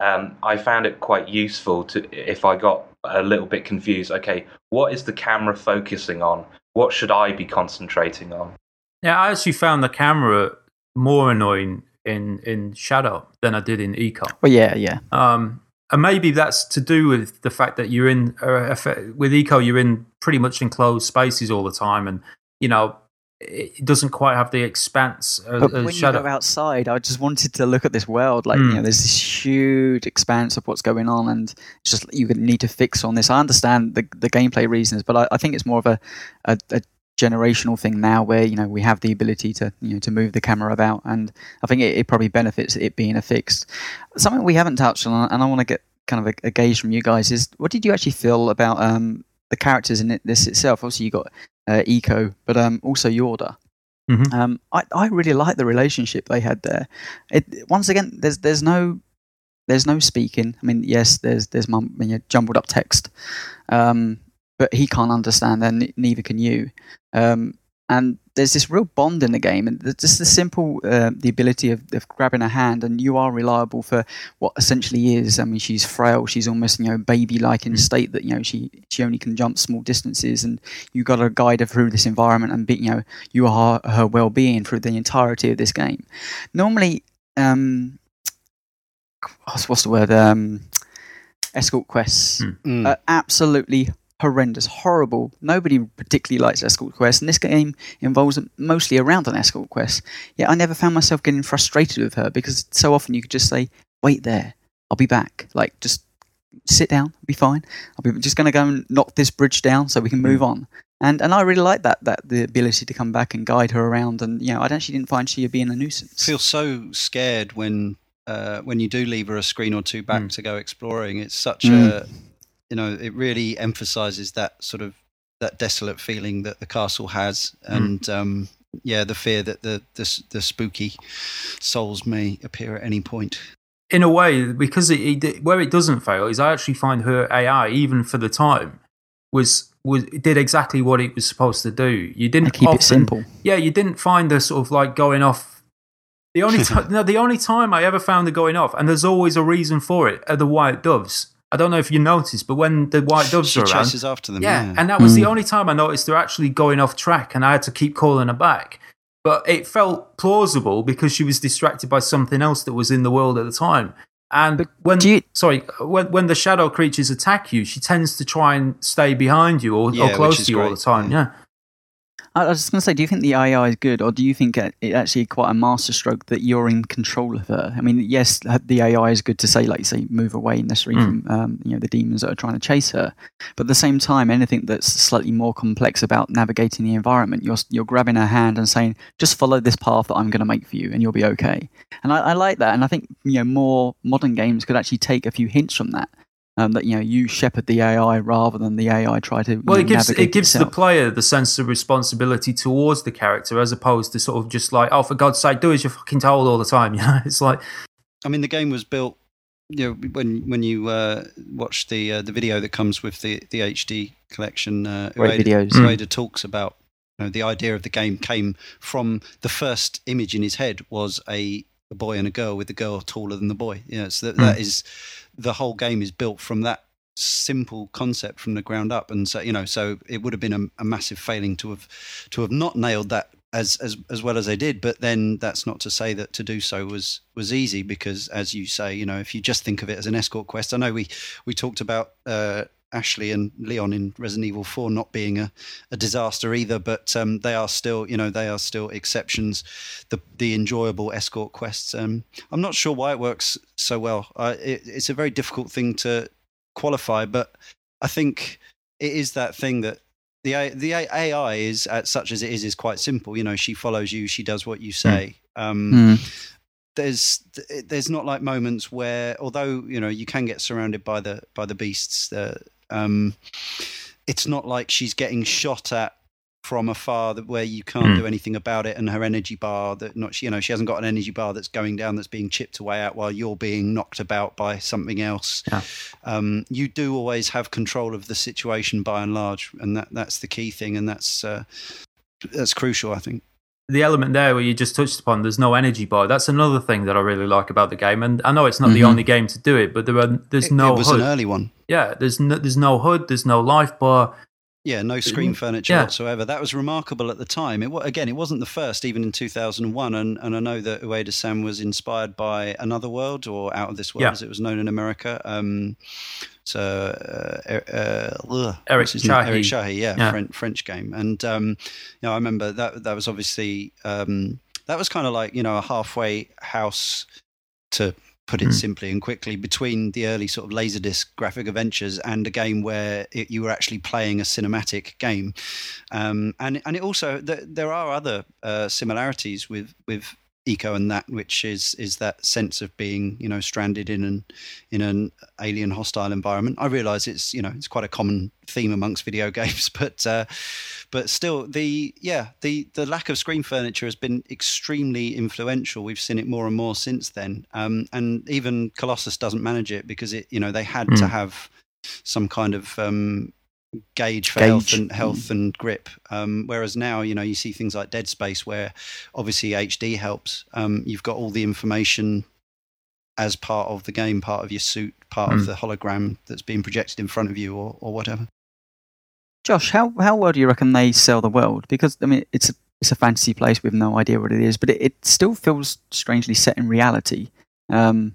um, I found it quite useful to if I got a little bit confused. Okay, what is the camera focusing on? What should I be concentrating on? Yeah, I actually found the camera more annoying in in Shadow than I did in Ico. Well, yeah, yeah. Um, and maybe that's to do with the fact that you're in uh, with Eco, you're in pretty much enclosed spaces all the time, and you know it doesn't quite have the expanse of, but when Shadow. you go outside, I just wanted to look at this world. Like mm. you know, hmm. there's this huge expanse of what's going on, and it's just you need to fix on this. I understand the the gameplay reasons, but I, I think it's more of a, a, a generational thing now where you know we have the ability to you know to move the camera about and i think it, it probably benefits it being a fixed something we haven't touched on and i want to get kind of a, a, gauge from you guys is what did you actually feel about um, the characters in it, this itself obviously you got uh, Ico, but um, also Yorda. Mm-hmm. Um, I, I really like the relationship they had there. It, once again, there's there's no there's no speaking. I mean, yes, there's there's mum, you know, jumbled up text, um, but he can't understand, and neither can you. Um, and there's this real bond in the game, and just the simple uh, the ability of, of, grabbing a hand, and you are reliable for what essentially is. I mean, she's frail, she's almost you know baby-like in mm. state that you know she she only can jump small distances, and you got to guide her through this environment, and be, you know you are her well-being through the entirety of this game. Normally, um, what's the word? Um, escort quests mm. are absolutely horrendous, horrible. Nobody particularly likes escort quests, and this game involves mostly around an escort quest. Yet I never found myself getting frustrated with her because so often you could just say, "Wait there, I'll be back." Like just sit down, be fine. I'll be just going to go and knock this bridge down so we can move mm. on. And and I really like that that the ability to come back and guide her around. And you know, I actually didn't find she being a nuisance. I feel so scared when uh, when you do leave her a screen or two back mm. to go exploring. It's such mm. a you know, it really emphasizes that sort of that desolate feeling that the castle has, hmm. and mm. um, yeah, the fear that the, the, the spooky souls may appear at any point. In a way, because it, it, where it doesn't fail is I actually find her AI, even for the time, was was did exactly what it was supposed to do. You didn't keep often, it simple. Yeah, you didn't find her sort of like going off. The only t- no, the only time I ever found her going off, and there's always a reason for it, are the white doves. I don't know if you noticed, but when the white doves she are around, chases after them. Yeah, yeah. and that was mm. the only time I noticed they're actually going off track, and I had to keep calling her back. But it felt plausible because she was distracted by something else that was in the world at the time. And but when you, sorry, when when the shadow creatures attack you, she tends to try and stay behind you or, yeah, or close to you great. all the time. yeah. I was just going to say, do you think the AI is good, or do you think it actually quite a masterstroke that you're in control of her? I mean, yes, the AI is good to say, like you say, move away necessarily mm. from um, you know the demons that are trying to chase her, but at the same time, anything that's slightly more complex about navigating the environment, you're you're grabbing her hand and saying, just follow this path that I'm going to make for you, and you'll be okay. And I, I like that, and I think you know more modern games could actually take a few hints from that Um, that you know you shepherd the AI rather than the AI try to. Well, you it gives it gives the player the sense of responsibility towards the character, as opposed to sort of just like, oh, for God's sake, do as you're fucking told all the time. You know, it's like, I mean, the game was built. You know, when when you uh, watch the uh, the video that comes with the the HD collection, uh, Great Ueda, videos. Ueda talks about you know, the idea of the game came from the first image in his head was a, a boy and a girl with the girl taller than the boy. You know, so that, that is the whole game is built from that simple concept from the ground up, and so you know, so it would have been a, a massive failing to have to have not nailed that as as as well as they did. But then that's not to say that to do so was was easy because, as you say, you know, if you just think of it as an escort quest, I know we we talked about. Uh, Ashley and Leon in Resident Evil 4 not being a, a disaster either, but um, they are still, you know, they are still exceptions. The the enjoyable escort quests. Um, I'm not sure why it works so well. Uh, it, it's a very difficult thing to qualify, but I think it is that thing that the the AI is at such as it is is quite simple. You know, she follows you, she does what you say. Um, Mm. there's there's not like moments where although you know you can get surrounded by the by the beasts uh, um it's not like she's getting shot at from afar that where you can't Hmm. do anything about it and her energy bar that not you know she hasn't got an energy bar that's going down that's being chipped away at while you're being knocked about by something else Yeah. um, you do always have control of the situation by and large and that that's the key thing and that's uh, that's crucial i think the element there where you just touched upon, there's no energy bar. That's another thing that I really like about the game. And I know it's not the Mhm. only game to do it, but there are there's it, no it was HUD. an early one yeah, there's no, there's no HUD, there's no life bar. Yeah, no screen furniture Yeah. whatsoever. That was remarkable at the time. It again, it wasn't the first, even in 2001. And, and I know that Ueda-san was inspired by Another World or Out of This World, Yeah. as it was known in America. Um, so uh, er- uh, Eric? Chahi. Eric Chahi, yeah, Yeah. French, French game. And um, you know, I remember that that was obviously um, that was kind of like you know a halfway house to put it Mm. simply and quickly between the early sort of laserdisc graphic adventures and a game where it, you were actually playing a cinematic game um, and and it also th- there are other uh, similarities with with Ico and that which is is that sense of being you know stranded in an in an alien hostile environment. I realize it's you know it's quite a common theme amongst video games but uh, but still the yeah the the lack of screen furniture has been extremely influential. We've seen it more and more since then. Um, and even colossus doesn't manage it because it you know they had to Mm. have some kind of um, gauge for Gauge. health and health and grip um, whereas now you know you see things like dead space where obviously hd helps um, you've got all the information as part of the game part of your suit part of Mm. the hologram that's being projected in front of you or, or whatever Josh, how how well do you reckon they sell the world? Because I mean, it's a it's a fantasy place with no idea what it is, but it, it still feels strangely set in reality. Um,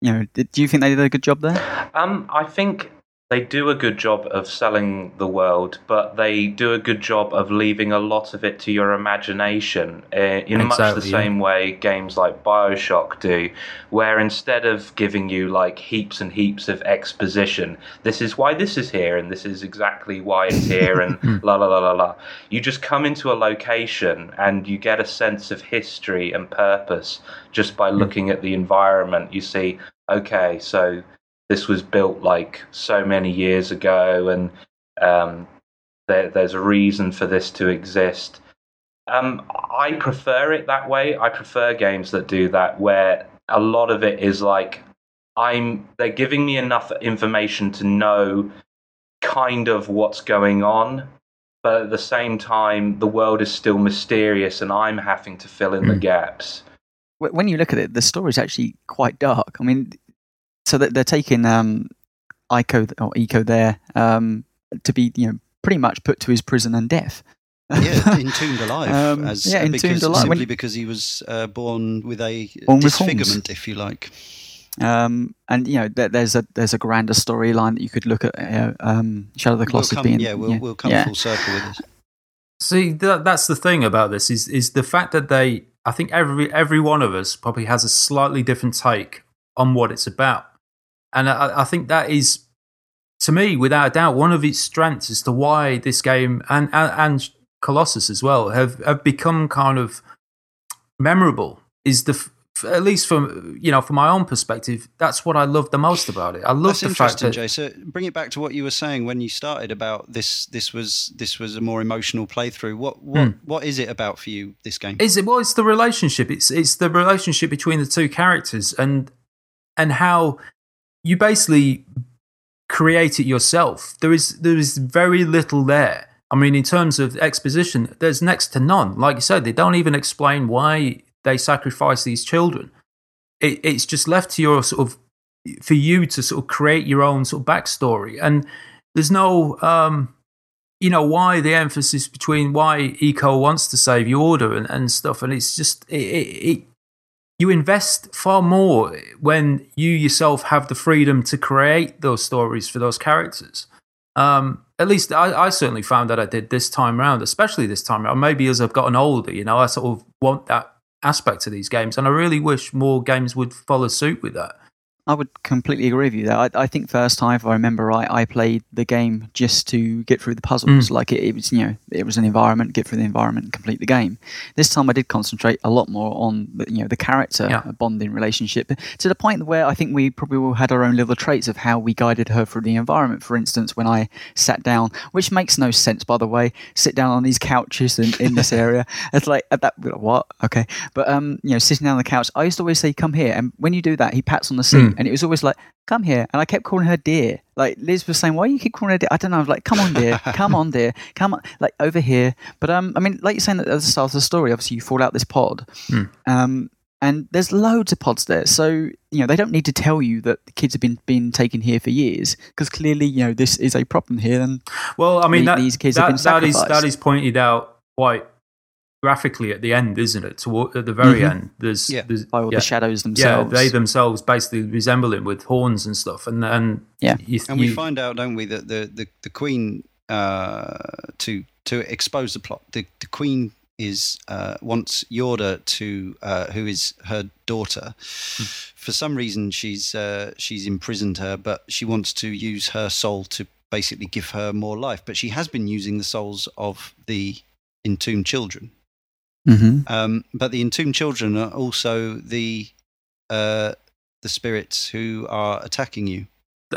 you know, do you think they did a good job there? Um, I think they do a good job of selling the world, but they do a good job of leaving a lot of it to your imagination uh, in much the same way games like Bioshock do, where instead of giving you like heaps and heaps of exposition, this is why this is here and this is exactly why it's here and la la la la la, you just come into a location and you get a sense of history and purpose just by looking at the environment. You see, okay, so this was built like so many years ago, and um, there, there's a reason for this to exist. Um, I prefer it that way. I prefer games that do that, where a lot of it is like I'm. They're giving me enough information to know kind of what's going on, but at the same time, the world is still mysterious, and I'm having to fill in the Mm. gaps. When you look at it, the story's actually quite dark. I mean, so that they're taking um, Ico or Eco there um, to be you know pretty much put to his prison and death. yeah, entombed alive. Um, as, yeah, uh, entombed because, alive. Simply When- because he was uh, born with a Born with horns. disfigurement, if you like. Um, and you know, there, there's a there's a grander storyline that you could look at. Uh, um, Shadow of the We'll Colossus come, being yeah, we'll, we'll come yeah. full circle with this. See, that, that's the thing about this is is the fact that they. I think every every one of us probably has a slightly different take on what it's about, and I, I think that is, to me, without a doubt, one of its strengths as to why this game and and, and Colossus as well have have become kind of memorable. Is the at least from you know from my own perspective, that's what I love the most about it. I love That's the fact that Jay. So bring it back to what you were saying when you started about this. This was this was a more emotional playthrough. What what hmm. what is it about for you? This game? Is it? Well, it's the relationship. It's it's the relationship between the two characters, and and how you basically create it yourself. There is there is very little there. I mean, in terms of exposition, there's next to none. Like you said, they don't even explain why they sacrifice these children. It, it's just left to your sort of for you to sort of create your own sort of backstory, and there's no. Um, you know why the emphasis between why Ico wants to save Yorda and, and stuff and it's just it, it you invest far more when you yourself have the freedom to create those stories for those characters um, at least I, I, certainly found that I did this time around, especially this time around. Maybe as I've gotten older, you know, I sort of want that aspect to these games, and I really wish more games would follow suit with that. I would completely agree with you there. I, I, think first time, if I remember right, I played the game just to get through the puzzles. Mm. Like it, it, was, you know, it was an environment, get through the environment, and complete the game. This time, I did concentrate a lot more on the, you know the character yeah. bonding relationship to the point where I think we probably all had our own little traits of how we guided her through the environment. For instance, when I sat down, which makes no sense by the way, sit down on these couches in, in this area. It's like at that what okay, but um, you know, sitting down on the couch. I used to always say, "Come here," and when you do that, he pats on the seat. Mm and it was always like, "Come here," and I kept calling her dear. Like Liz was saying, "Why you keep calling her dear?" I don't know. I was like, "Come on, dear, come on, dear, come on, like over here." But um, I mean, like you're saying that at the start of the story, obviously you fall out this pod, mm. um, and there's loads of pods there. So you know they don't need to tell you that the kids have been been taken here for years because clearly you know this is a problem here. And well, I mean, that, these kids that, have been sacrificed. That is, that is pointed out quite graphically at the end, isn't it? Toward at the very mm-hmm. end, there's yeah. there's oh, yeah. the shadows themselves. Yeah, they themselves basically resemble him with horns and stuff, and and yeah, you, and we find out, don't we, that the the, the queen uh, to to expose the plot, the the queen is uh, wants Yorda to, uh, who is her daughter. Mm. For some reason, she's uh, she's imprisoned her, but she wants to use her soul to basically give her more life. But she has been using the souls of the entombed children. Mm-hmm. Um, but the entombed children are also the uh, the spirits who are attacking you.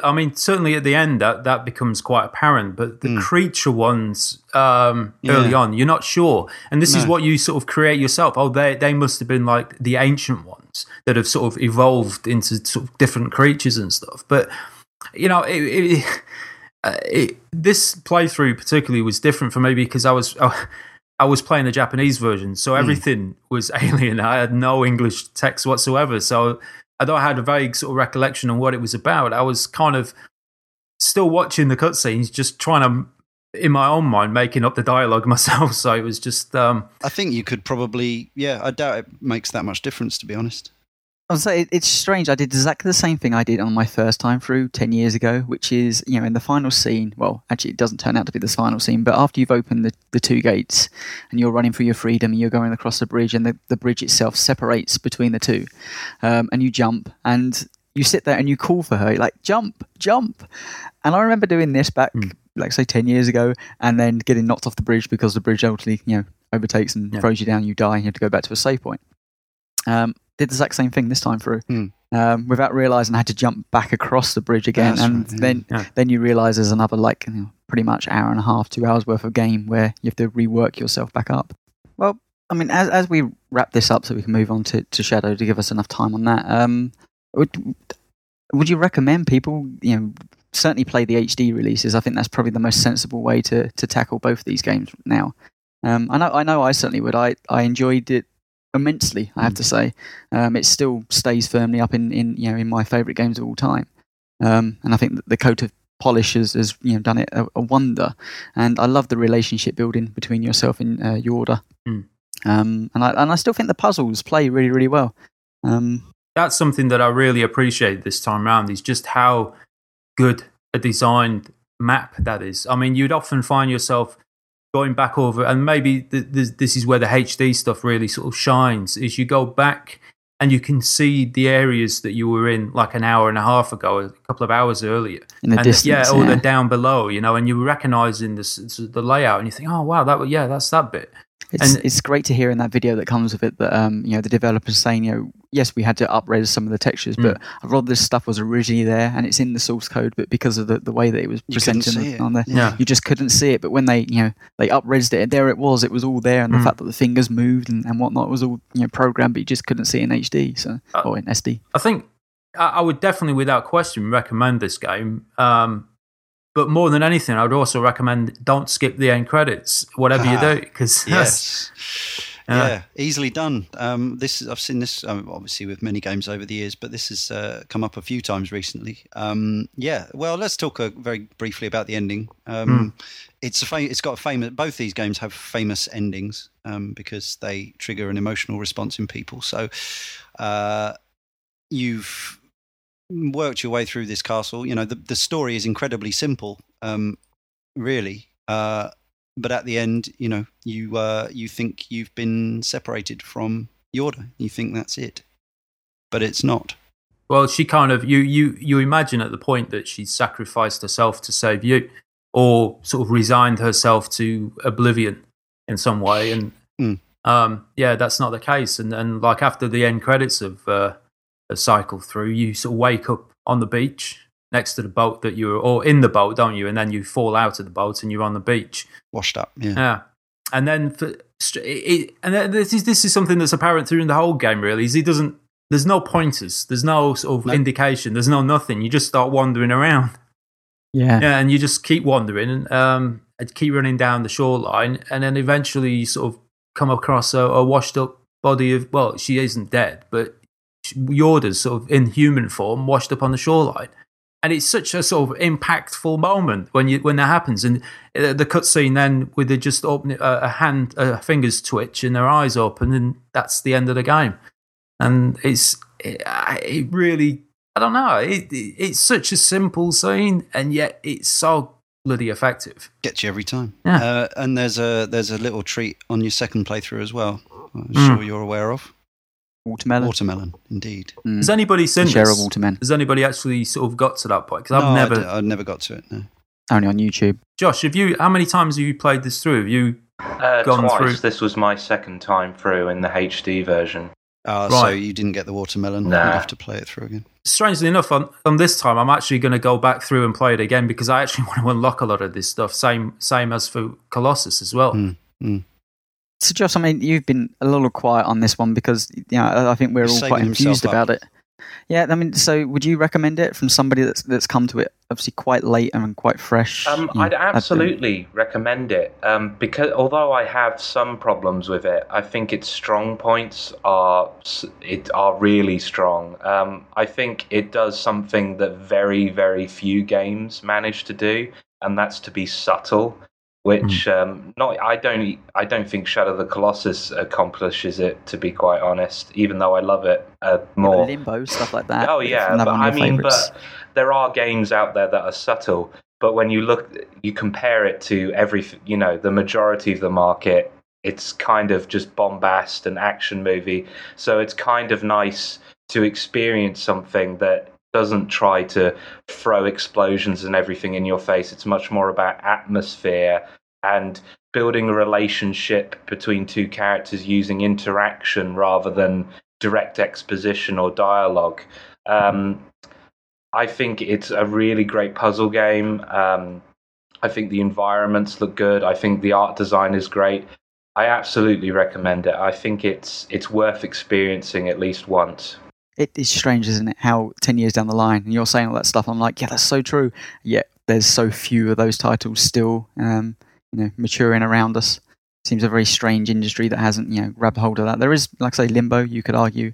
I mean, certainly at the end that that becomes quite apparent, but the mm. creature ones um, yeah. early on, you're not sure, and this no. is what you sort of create yourself. Oh, they they must have been like the ancient ones that have sort of evolved into sort of different creatures and stuff. But you know, it, it, uh, it, this playthrough particularly was different for me because I was. I was playing the Japanese version, so hmm. everything mm. was alien. I had no English text whatsoever. So although I had a vague sort of recollection on what it was about, I was kind of still watching the cutscenes, just trying to, in my own mind, making up the dialogue myself. So it was just. Um, I think you could probably, yeah. I doubt it makes that much difference, to be honest. I was say it's strange. I did exactly the same thing I did on my first time through ten years ago, which is you know in the final scene. Well, actually, it doesn't turn out to be the final scene, but after you've opened the, the two gates and you're running for your freedom, and you're going across the bridge, and the, the bridge itself separates between the two, um, and you jump and you sit there and you call for her, like jump, jump. And I remember doing this back, mm. like say ten years ago, and then getting knocked off the bridge because the bridge ultimately you know overtakes and yeah. throws you down. You die, and you have to go back to a save point. Um, did the exact same thing this time through. Mm. Um, without realizing I had to jump back across the bridge again, That's and right, then yeah. then you realize there's another like you know, pretty much hour and a half, two hours worth of game where you have to rework yourself back up. Well, I mean, as as we wrap this up, so we can move on to, to Shadow to give us enough time on that. Um, would would you recommend people, you know, certainly play the HD releases? I think that's probably the most sensible way to to tackle both these games now. Um, I know, I know, I certainly would. I I enjoyed it immensely. I have to mm. say, um, it still stays firmly up in, in you know in my favourite games of all time. Um, and I think that the coat of polish has, has you know done it a, a, wonder. And I love the relationship building between yourself and uh, Yorda. Mm. Um, and I and I still think the puzzles play really really well. Um, That's something that I really appreciate this time around. Is just how good a designed map that is. I mean, you'd often find yourself going back over, and maybe this is where the HD stuff really sort of shines, is you go back and you can see the areas that you were in like an hour and a half ago, a couple of hours earlier. In the and distance, yeah, or yeah. they're down below, you know, and you're recognizing this, the layout, and you think, oh wow, that yeah, that's that bit. It's And- it's great to hear in that video that comes with it that um you know the developers saying you know yes we had to upres some of the textures Mm. but a lot of this stuff was originally there and it's in the source code but because of the, the way that it was You presented see it. on there Yeah. you just couldn't see it but when they you know they upresed it there it was it was all there and the Mm. fact that the fingers moved and, and whatnot was all you know programmed but you just couldn't see it in HD so Uh, or in SD I think I, I would definitely, without question, recommend this game. Um, but more than anything, I would also recommend don't skip the end credits, whatever you Ah, do, because Yes. Yeah. Yeah, easily done. Um, this is, I've seen this um, obviously with many games over the years, but this has uh, come up a few times recently. Um, yeah, well, let's talk uh, very briefly about the ending. Um, It's a fa- it's got a famous. Both these games have famous endings um, because they trigger an emotional response in people. So uh, you've worked your way through this castle. You know the the story is incredibly simple, um, really. Uh, but at the end, you know, you uh, you think you've been separated from Yorda. You think that's it, but it's not. Well, she kind of you you you imagine at the point that she sacrificed herself to save you, or sort of resigned herself to oblivion in some way, and Mm. um, yeah, that's not the case. And and like after the end credits of uh, cycle through, you sort of wake up on the beach next to the boat that you were, or in the boat, don't you? And then you fall out of the boat and you're on the beach. Washed up. Yeah. Yeah, and then for, it, it, and this is this is something that's apparent through the whole game. Really, is he doesn't. There's no pointers. There's no sort of No. indication. There's no nothing. You just start wandering around. yeah Yeah, and you just keep wandering and um, and keep running down the shoreline, and then eventually you sort of come across a, a washed up body of. Well, she isn't dead, but Yorda's sort of in human form, washed up on the shoreline. And it's such a sort of impactful moment when you when that happens, and uh, the cutscene then with the just open a hand, uh, fingers twitch, and their eyes open, and that's the end of the game. And it's it, it really I don't know. It, it, it's such a simple scene, and yet it's so bloody effective. Gets you every time. Yeah. Uh, and there's a there's a little treat on your second playthrough as well. I'm Mm. sure you're aware of watermelon watermelon. Indeed. Mm. Has anybody seen share this? of watermelon Has anybody actually sort of got to that point? Because I've never I never. d- I never got to it. No. only on YouTube Josh, have you? How many times have you played this through? Have you? Uh, Gone twice. through. This was my second time through in the HD version. Uh, So you didn't get the watermelon. Nah. You'd have to play it through again. Strangely enough, on, on this time, I'm actually going to go back through and play it again because I actually want to unlock a lot of this stuff. Same, same as for Colossus as well. Mm. So, Josh, I mean, you've been a little quiet on this one because you know I I think we're He's all quite himself confused about it. Yeah, I mean, so would you recommend it from somebody that's that's come to it obviously quite late and quite fresh? Um, you know, I'd at the- absolutely recommend it um, because although I have some problems with it, I think its strong points are it are really strong. Um, I think it does something that very very few games manage to do, and that's to be subtle. Which um, not I don't I don't think Shadow of the Colossus accomplishes it to be quite honest. Even though I love it uh, more. Limbo stuff like that. Oh yeah, but I mean, favourites. but there are games out there that are subtle. But when you look, you compare it to every, you know, the majority of the market, it's kind of just bombast and action movie. So it's kind of nice to experience something that doesn't try to throw explosions and everything in your face. It's much more about atmosphere and building a relationship between two characters using interaction rather than direct exposition or dialogue. Um, I think it's a really great puzzle game. Um, I think the environments look good. I think the art design is great. I absolutely recommend it. I think it's it's worth experiencing at least once. It is strange, isn't it? How ten years down the line, and you're saying all that stuff. I'm like, yeah, that's so true. Yet there's so few of those titles still, um, you know, maturing around us. Seems a very strange industry that hasn't, you know, grabbed hold of that. There is, like I say, Limbo. You could argue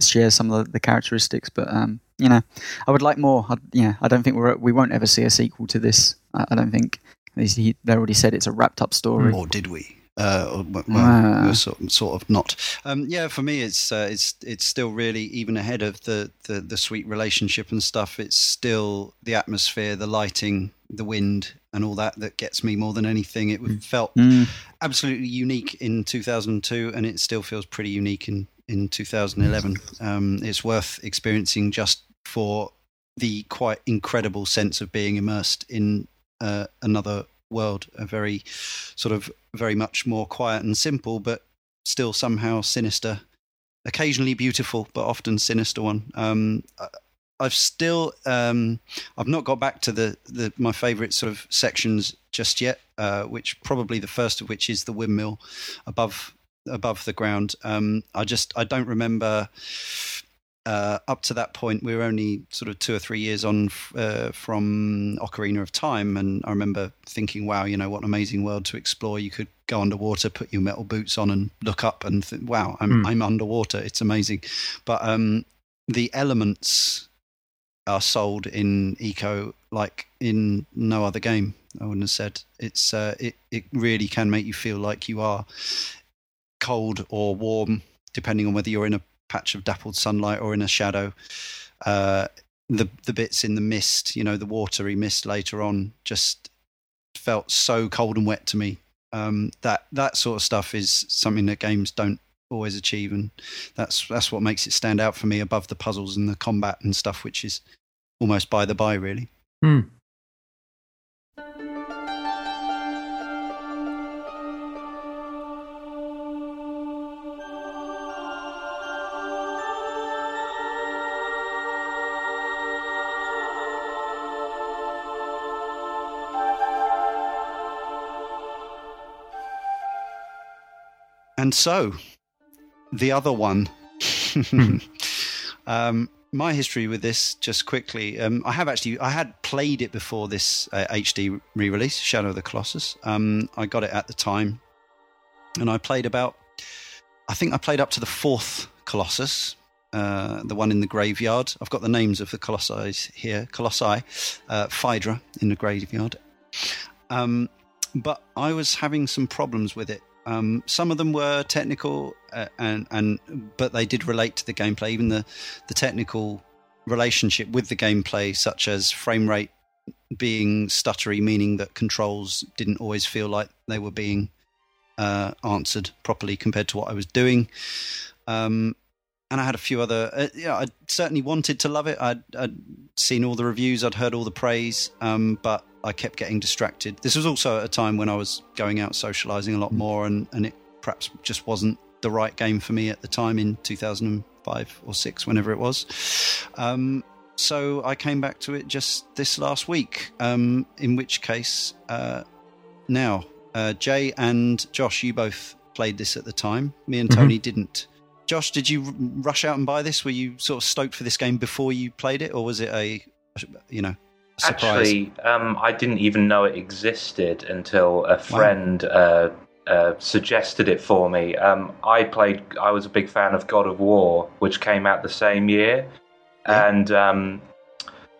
shares some of the, the characteristics, but um, you know, I would like more. I, yeah, I don't think we're we won't ever see a sequel to this. I, I don't think. They already said it's a wrapped up story. Or did we? Uh, or, well, sort, sort of not. Um, yeah, for me, it's uh, it's it's still really even ahead of the, the the sweet relationship and stuff. It's still the atmosphere, the lighting, the wind, and all that that gets me more than anything. It felt Mm. absolutely unique in 2002, and it still feels pretty unique in in 2011. Um, it's worth experiencing just for the quite incredible sense of being immersed in uh, another world, a very sort of very much more quiet and simple, but still somehow sinister. Occasionally beautiful, but often sinister one. Um, I've still um, I've not got back to the, the my favourite sort of sections just yet, uh, which probably the first of which is the windmill above above the ground. Um, I just I don't remember. Uh, up to that point, we were only sort of two or three years on uh, from Ocarina of Time, and I remember thinking, "Wow, you know what an amazing world to explore! You could go underwater, put your metal boots on, and look up, and th- wow, I'm mm. I'm underwater. It's amazing." But um, the elements are sold in Ico like in no other game. I wouldn't have said it's uh, it. It really can make you feel like you are cold or warm, depending on whether you're in a patch of dappled sunlight or in a shadow. Uh, the the bits in the mist, you know, the watery mist later on, just felt so cold and wet to me. Um, that that sort of stuff is something that games don't always achieve, and that's that's what makes it stand out for me above the puzzles and the combat and stuff, which is almost by the by, really. Hmm. And so, the other one. Hmm. um, my history with this, just quickly, um, I have actually I had played it before this uh, HD re-release, Shadow of the Colossus. Um, I got it at the time, and I played about. I think I played up to the fourth Colossus, uh, the one in the graveyard. I've got the names of the colossi here. Colossi, uh, Phaedra in the graveyard. Um, but I was having some problems with it um, some of them were technical, uh, and and but they did relate to the gameplay. Even the the technical relationship with the gameplay, such as frame rate being stuttery, meaning that controls didn't always feel like they were being uh, answered properly compared to what I was doing. Um, and I had a few other. Uh, yeah, I certainly wanted to love it. I'd, I'd, seen all the reviews, I'd heard all the praise, um, but I kept getting distracted. This was also at a time when I was going out socializing a lot mm. more, and, and it perhaps just wasn't the right game for me at the time in 2005 or six, whenever it was. Um, so I came back to it just this last week. Um, in which case, uh, now uh, Jay and Josh, you both played this at the time. Me and Tony mm-hmm. didn't. Josh, did you rush out and buy this? Were you sort of stoked for this game before you played it, or was it a, you know, surprise? Actually, um, I didn't even know it existed until a friend wow. uh, uh, suggested it for me. Um, I played. I was a big fan of God of War, which came out the same year, yeah. and um,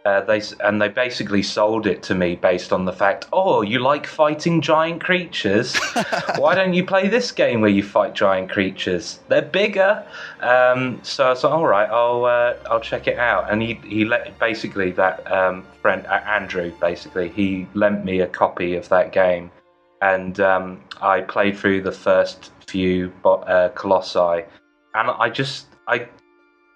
uh, they and they basically sold it to me based on the fact, oh, you like fighting giant creatures? Why don't you play this game where you fight giant creatures? They're bigger. Um, so I was like, all right, I'll uh, I'll check it out. And he he let basically that um, friend Andrew basically he lent me a copy of that game, and um, I played through the first few uh, colossi, and I just I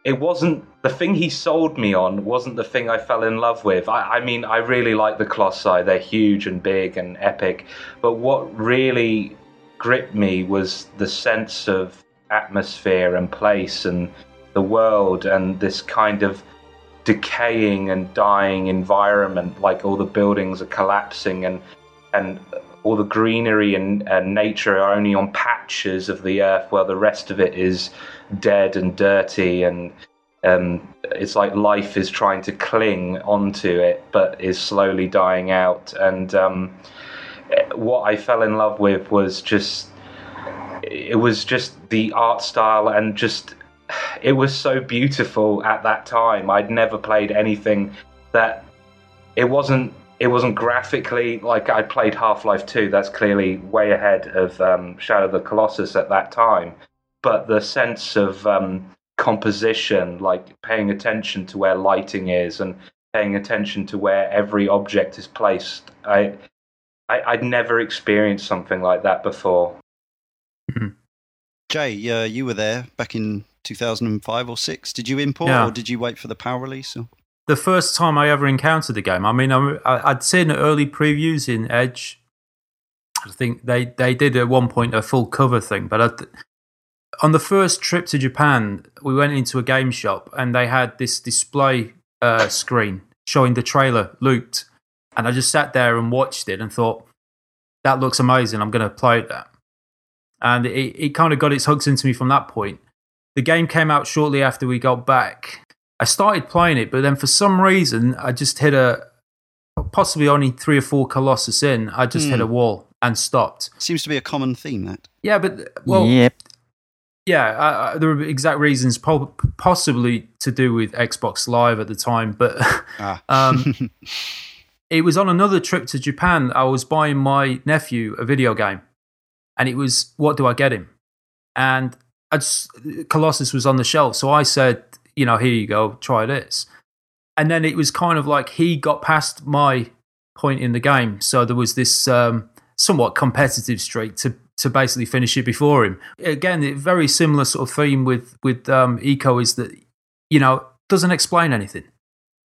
it wasn't the thing he sold me on wasn't the thing I fell in love with. I, I, mean, I really like the Colossi; they're huge and big and epic. But what really gripped me was the sense of atmosphere and place and the world and this kind of decaying and dying environment. Like all the buildings are collapsing and and all the greenery and, and nature are only on patches of the earth, while the rest of it is dead and dirty and um, it's like life is trying to cling onto it but is slowly dying out. And um, what i fell in love with was just it was just the art style and just it was so beautiful at that time. I'd never played anything that it wasn't it wasn't graphically like i played half-life 2 that's clearly way ahead of um, shadow of the colossus at that time. But the sense of um, composition, like paying attention to where lighting is and paying attention to where every object is placed, I, I would never experienced something like that before. Mm-hmm. Jay, uh, you were there back in 2005 or six. Did you import yeah. or did you wait for the PAL release? Or? The first time I ever encountered the game. I mean, I, I'd seen early previews in Edge I think they they did at one point a full cover thing, but I, on the first trip to Japan, we went into a game shop and they had this display uh, screen showing the trailer looped, and I just sat there and watched it and thought that looks amazing. I'm going to play that, and it, it kind of got its hooks into me from that point. The game came out shortly after we got back. I started playing it, but then for some reason, I just hit a possibly only three or four Colossus in. I just hit a wall and stopped. Seems to be a common theme that. Yeah, but well, yep. Yeah, uh, there were exact reasons, po- possibly to do with Xbox Live at the time, but Ah. um, it was on another trip to Japan. I was buying my nephew a video game, and it was what do I get him? And I just, Colossus was on the shelf, so I said, you know, here you go, try this. And then it was kind of like he got past my point in the game, so there was this um, somewhat competitive streak to to basically finish it before him. Again, a very similar sort of theme with with um, Ico is that you know doesn't explain anything.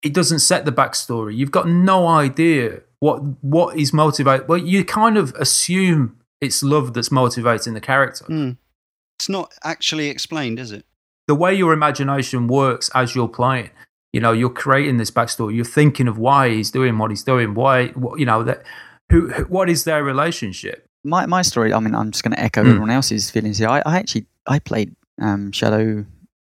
It doesn't set the backstory. You've got no idea what what is motivated. Well, you kind of assume it's love that's motivating the character. Mm. It's not actually explained, is it? The way your imagination works as you're playing, you know, you're creating this backstory. You're thinking of why he's doing what he's doing. Why, you know, that who, what is their relationship? My my story. I mean, I'm just going to echo Mm. everyone else's feelings here. I, I actually I played um, Shadow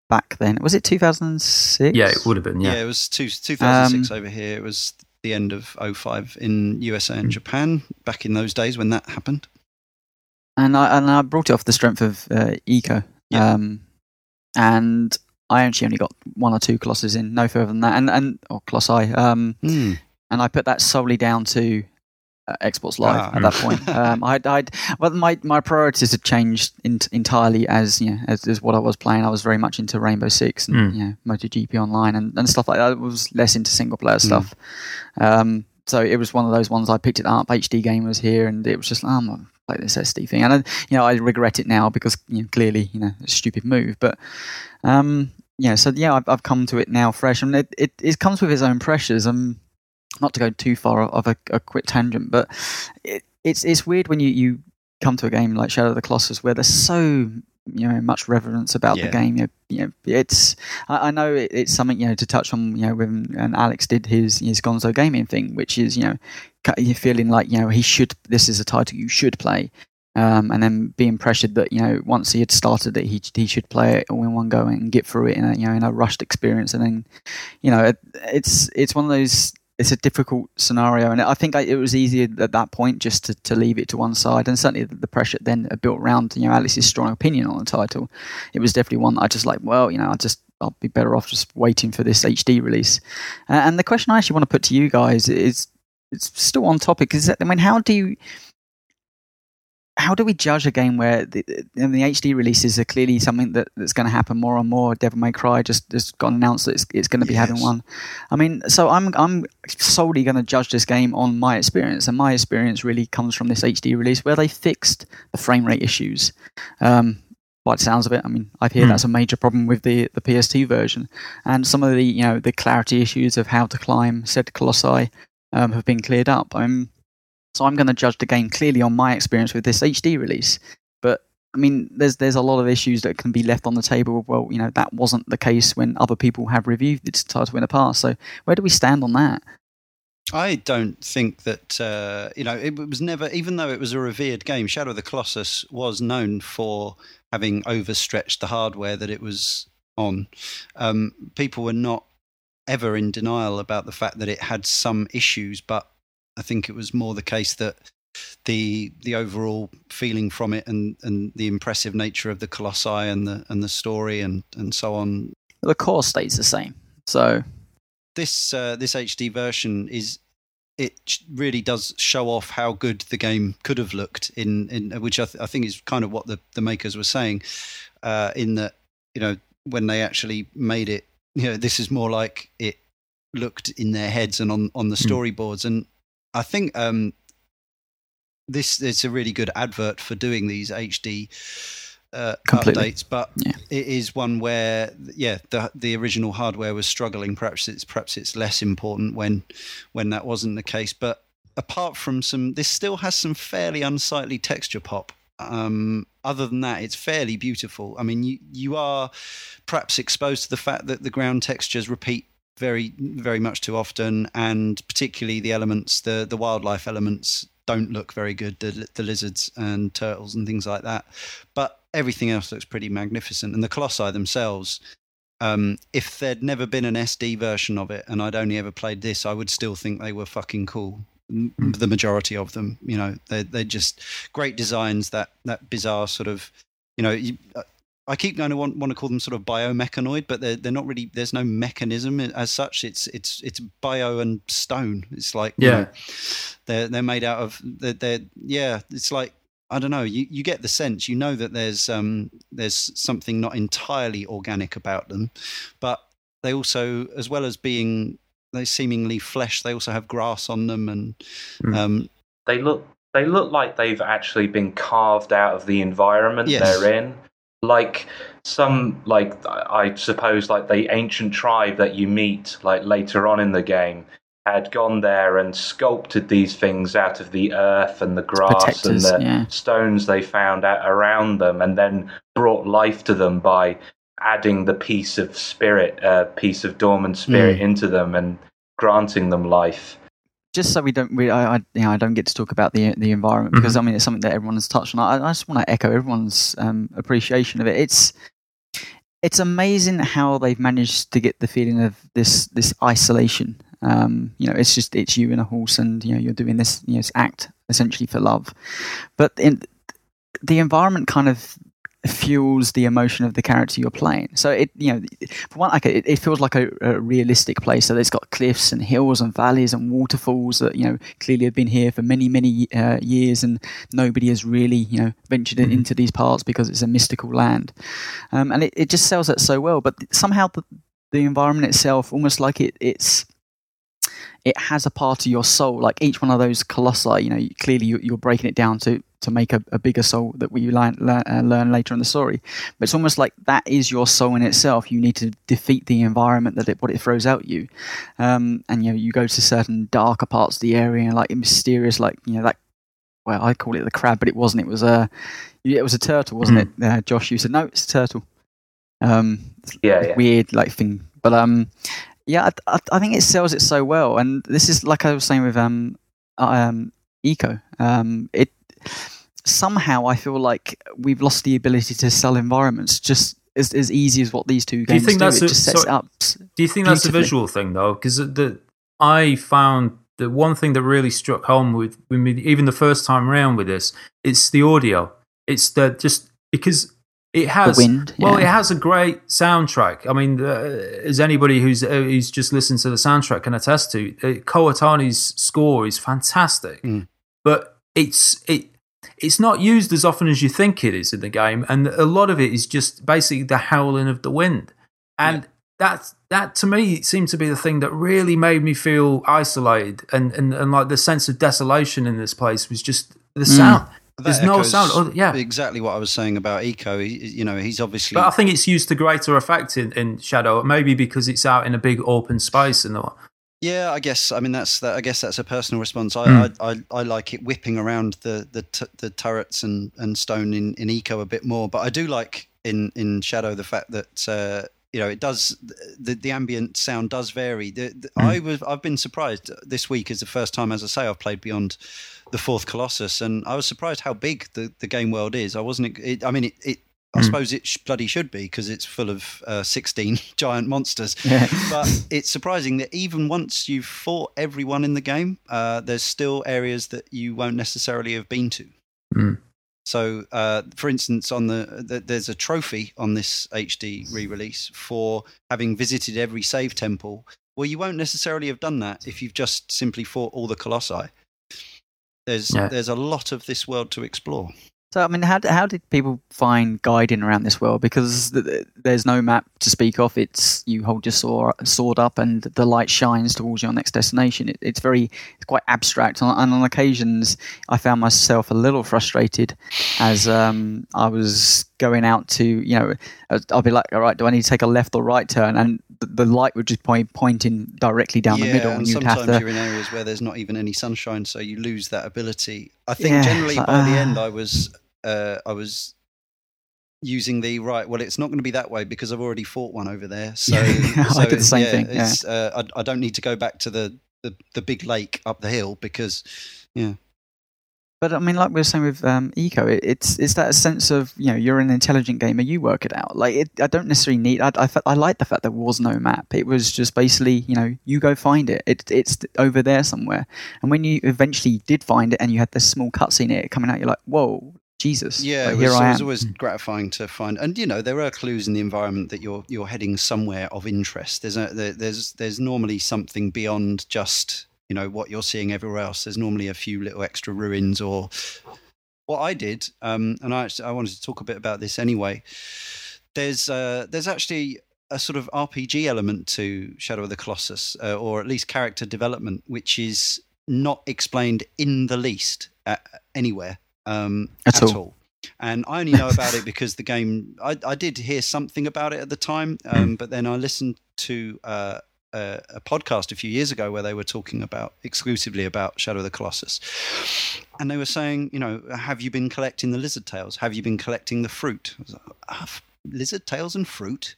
back then. Was it 2006? Yeah, it would have been. Yeah, Yeah, it was two, 2006 Um, over here. It was the end of 05 in USA and Japan back in those days when that happened. and I and I brought it off the strength of uh, Ico. Yeah. Um, and I actually only got one or two Colossus in, no further than that, and and or Colossi. Um, Hmm. and I put that solely down to uh, Xbox Live Ah. at that point. Um, I'd, I'd, but my, my priorities had changed in, entirely as you know, as, as what I was playing. I was very much into Rainbow Six and Mm. you know, MotoGP Online and, and stuff like that. I was less into single player stuff. Um, so it was one of those ones I picked it up. HD game was here, and it was just oh, I'm gonna play this SD thing. And I, you know, I regret it now because you know, clearly, you know, it's a stupid move. But um, yeah, so yeah, I've, I've come to it now fresh, and it, it, it comes with its own pressures. Um, not to go too far of a, a quick tangent, but it, it's it's weird when you, you come to a game like Shadow of the Colossus where there's so you know much reverence about Yeah. the game. You know, you know, it's I, I know it, it's something you know to touch on. You know, when and Alex did his his Gonzo gaming thing, which is you know you're feeling like you know he should. This is a title you should play. Um, and then being pressured that you know once he had started it, he he should play it all in one go and get through it in a you know in a rushed experience, and then you know it, it's it's one of those it's a difficult scenario, and I think I, it was easier at that point just to, to leave it to one side, and certainly the, pressure then built around you know Alex's strong opinion on the title. It was definitely one that I just like. Well, you know, I just I'll be better off just waiting for this HD release. Uh, and the question I actually want to put to you guys is it's still on topic. Is that I mean, how do you how do we judge a game where the, the, the HD releases are clearly something that, that's going to happen more and more? Devil May Cry just just got announced that it's, it's going to be having one. I mean, so I'm I'm solely going to judge this game on my experience, and my experience really comes from this HD release where they fixed the frame rate issues. Um, by the sounds of it, I mean, I hear Hmm. that's a major problem with the the PS2 version, and some of the you know the clarity issues of how to climb said colossi um, have been cleared up. I'm so I'm going to judge the game clearly on my experience with this HD release. But I mean, there's there's a lot of issues that can be left on the table. Well, you know, that wasn't the case when other people have reviewed this title in the past. So where do we stand on that? I don't think that uh, you know it was never, even though it was a revered game. Shadow of the Colossus was known for having overstretched the hardware that it was on. Um, people were not ever in denial about the fact that it had some issues, but I think it was more the case that the the overall feeling from it and, and the impressive nature of the colossi and the and the story and, and so on The core stays the same. So this uh, this HD version is it really does show off how good the game could have looked in in which I, th- I think is kind of what the, the makers were saying uh, in that you know when they actually made it you know this is more like it looked in their heads and on on the Hmm. storyboards and I think um this is a really good advert for doing these HD uh, updates but Yeah. it is one where yeah the the original hardware was struggling perhaps it's perhaps it's less important when when that wasn't the case but apart from some, this still has some fairly unsightly texture pop. Um, other than that, it's fairly beautiful. I mean, you you are perhaps exposed to the fact that the ground textures repeat very very much too often, and particularly the elements, the the wildlife elements, don't look very good. The, the lizards and turtles and things like that, but everything else looks pretty magnificent. And the colossi themselves, um, if there'd never been an SD version of it and I'd only ever played this, I would still think they were fucking cool. Mm. The majority of them, you know, they're, they're just great designs. That that bizarre sort of, you know, you, uh, I keep going to want, want to call them sort of biomechanoid, but they're they're not really. There's no mechanism as such. It's it's it's bio and stone. It's like yeah, you know, they're they're made out of they're, they're yeah. It's like I don't know. You you get the sense. You know that there's um there's something not entirely organic about them, but they also, as well as being they seemingly flesh, they also have grass on them, and Mm. um, They look they look like they've actually been carved out of the environment Yes. they're in. Like some like I suppose like the ancient tribe that you meet like later on in the game had gone there and sculpted these things out of the earth and the grass and the yeah. stones they found out around them and then brought life to them by adding the piece of spirit uh, piece of dormant spirit Mm. into them and granting them life just so we don't, we, I, I, you know, I don't get to talk about the the environment because I mean it's something that everyone has touched on. I, I just want to echo everyone's um, appreciation of it. It's it's amazing how they've managed to get the feeling of this this isolation. Um, you know, it's just it's you and a horse, and you know you're doing this you know this act essentially for love, but in the environment kind of fuels the emotion of the character you're playing. So it, you know, for one, okay, it, it feels like a, a realistic place. So it's got cliffs and hills and valleys and waterfalls that you know clearly have been here for many, many uh, years, and nobody has really you know ventured Mhm. into these parts because it's a mystical land, um, and it, it just sells that so well. But somehow the, the environment itself, almost like it, it's it has a part of your soul. Like each one of those colossi, you know, clearly you're breaking it down to to make a, a bigger soul that we learn, learn, uh, learn later in the story. But it's almost like that is your soul in itself. You need to defeat the environment that it, what it throws out you, um, and you know you go to certain darker parts of the area and like mysterious, like you know that. Well, I call it the crab, but it wasn't. It was a, it was a turtle, wasn't it? Uh, Josh, you said no, it's a turtle. Um, yeah yeah weird like thing. But um, yeah, I, I, I think it sells it so well, and this is like I was saying with um, um, Ico. Um, it somehow I feel like we've lost the ability to sell environments just as, as easy as what these two Do you games think do. that's it a- just sets sorry- up. Do you think that's a visual thing though? Because the I found the one thing that really struck home with, with me, even the first time around with this, it's the audio. It's the just because it has wind, Well, it has a great soundtrack. I mean, uh, as anybody who's uh, who's just listened to the soundtrack can attest to, uh, Ko Otani's score is fantastic, Mm. but it's it. It's not used as often as you think it is in the game, and a lot of it is just basically the howling of the wind. And that that to me seemed to be the thing that really made me feel isolated and, and, and like the sense of desolation in this place was just the mm. sound. There's no sound. Oh, yeah. exactly what I was saying about Ico. He, you know, he's obviously But I think it's used to greater effect in, in Shadow, maybe because it's out in a big open space and all. Yeah, I guess. I mean, that's that. I guess that's a personal response. I Mm. I, I, I like it whipping around the the, t- the turrets and, and stone in, in Ico a bit more. But I do like in in Shadow the fact that uh, you know it does the the ambient sound does vary. The, the, Mm. I was I've been surprised this week is the first time, as I say, I've played Beyond the Fourth Colossus, and I was surprised how big the, the game world is. I wasn't. It, I mean, it. it I Mm. suppose it sh- bloody should be because it's full of uh, 16 giant monsters Yeah. but it's surprising that even once you've fought everyone in the game, uh, there's still areas that you won't necessarily have been to. Mm. So, uh, for instance, on the, the there's a trophy on this HD re-release for having visited every save temple. Well, you won't necessarily have done that if you've just simply fought all the colossi. There's Yeah. there's a lot of this world to explore. So I mean, how how did people find guiding around this world? Because th- th- there's no map to speak of. It's you hold your sword, sword up, and the light shines towards your next destination. It, it's very it's quite abstract, and on, on occasions I found myself a little frustrated as um, I was going out to you know I'd- I'll be like, all right, do I need to take a left or right turn? And the, the light would just point pointing directly down yeah, the middle, and and you'd sometimes have to. you're in areas where there's not even any sunshine, so you lose that ability. I think Yeah, generally by the ah. end, I was uh, I was using the right. Well, it's not going to be that way because I've already fought one over there. So, I so did the same yeah, thing, yeah. It's, uh, I, I don't need to go back to the, the the big lake up the hill because yeah. But I mean, like we were saying with um, Ico, it, it's it's that sense of you know you're an intelligent gamer, you work it out. Like it, I don't necessarily need. I, I I like the fact there was no map. It was just basically you know you go find it. it. It's over there somewhere. And when you eventually did find it, and you had this small cutscene it coming out, you're like, whoa, Jesus! Yeah, like, it was, it was always gratifying to find, and you know there are clues in the environment that you're you're heading somewhere of interest. There's a there, there's there's normally something beyond just you know what you're seeing everywhere else. There's normally a few little extra ruins or what I did, um, and I actually, I wanted to talk a bit about this anyway. There's uh, there's actually a sort of RPG element to Shadow of the Colossus, uh, or at least character development, which is not explained in the least uh, anywhere um, At at, all. all. And I only know about it because the game. I, I did hear something about it at the time, um, but then I listened to uh, a, a podcast a few years ago where they were talking about exclusively about Shadow of the Colossus, and they were saying, you know, have you been collecting the lizard tails? Have you been collecting the fruit? I was like, "Ah, f- lizard tails and fruit.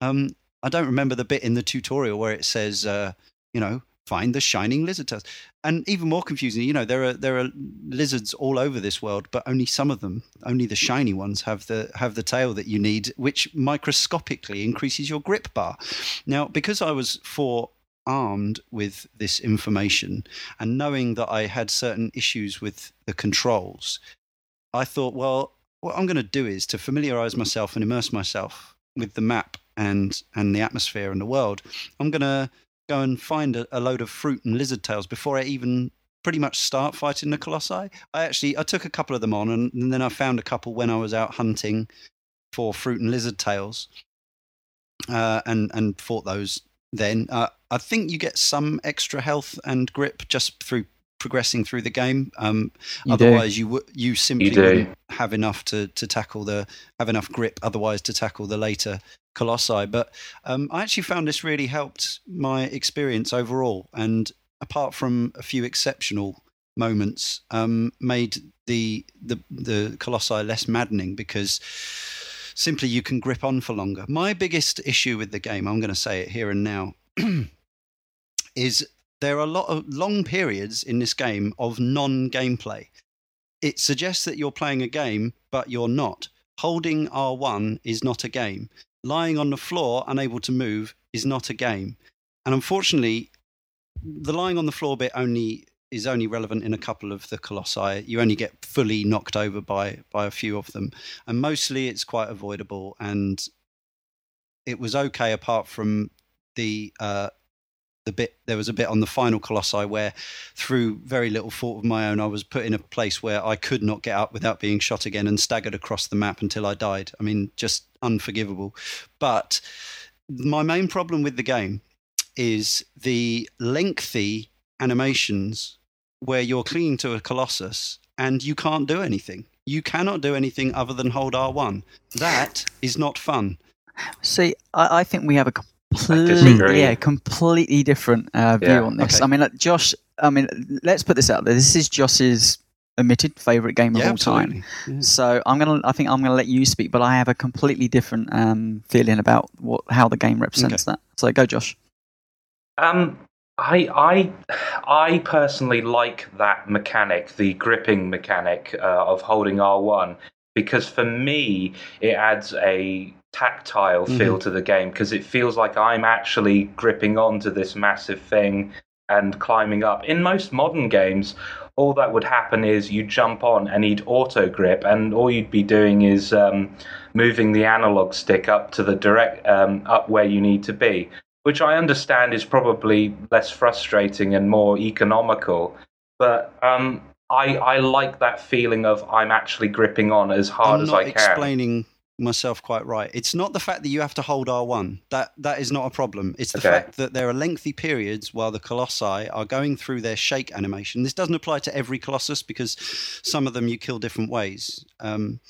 Um, I don't remember the bit in the tutorial where it says, uh, you know, find the shining lizard tails. And even more confusing, you know, there are there are lizards all over this world, but only some of them, only the shiny ones, have the have the tail that you need, which microscopically increases your grip bar. Now, because I was forearmed with this information and knowing that I had certain issues with the controls, I thought, well, what I'm going to do is to familiarize myself and immerse myself with the map and and the atmosphere and the world. I'm going to go and find a, a load of fruit and lizard tails before I even pretty much start fighting the colossi. I actually I took a couple of them on, and, and then I found a couple when I was out hunting for fruit and lizard tails, uh, and and fought those. Then uh, I think you get some extra health and grip just through progressing through the game. Um, You do. otherwise, you w- you simply do. wouldn't have enough to to tackle the have enough grip. Otherwise, to tackle the later colossi. But um, I actually found this really helped my experience overall. And apart from a few exceptional moments, um, made the the the colossi less maddening because simply you can grip on for longer. My biggest issue with the game, I'm going to say it here and now, is there are a lot of long periods in this game of non-gameplay. It suggests that you're playing a game, but you're not. Holding R1 is not a game. Lying on the floor, unable to move, is not a game. And unfortunately, the lying on the floor bit only is only relevant in a couple of the colossi. You only get fully knocked over by by a few of them, and mostly it's quite avoidable. And it was okay apart from the uh, the bit. There was a bit on the final colossi where, through very little fault of my own, I was put in a place where I could not get up without being shot again and staggered across the map until I died. I mean, just unforgivable. But my main problem with the game is the lengthy animations where you're clinging to a colossus and you can't do anything. You cannot do anything other than hold R1. That is not fun. See, I, I think we have a completely, yeah, completely different uh, view Yeah, on this. okay. I mean, like, Josh. I mean, let's put this out there. This is Josh's admitted favorite game of Yeah, all time. Yeah. So I'm gonna. I think I'm gonna let you speak, but I have a completely different um, feeling about what how the game represents that. So go, Josh. Um, I, I, I personally like that mechanic, the gripping mechanic uh, of holding R1, because for me it adds a tactile feel to the game because it feels like I'm actually gripping onto this massive thing and climbing up. In most modern games, all that would happen is you jump on and he'd auto grip, and all you'd be doing is um, moving the analog stick up to the direct um, up where you need to be which I understand is probably less frustrating and more economical. But um, I, I like that feeling of I'm actually gripping on as hard as I'm as not I can. explaining myself quite right. It's not the fact that you have to hold R1. That that is not a problem. It's the Okay. fact that there are lengthy periods while the colossi are going through their shake animation. This doesn't apply to every colossus because some of them you kill different ways. Um,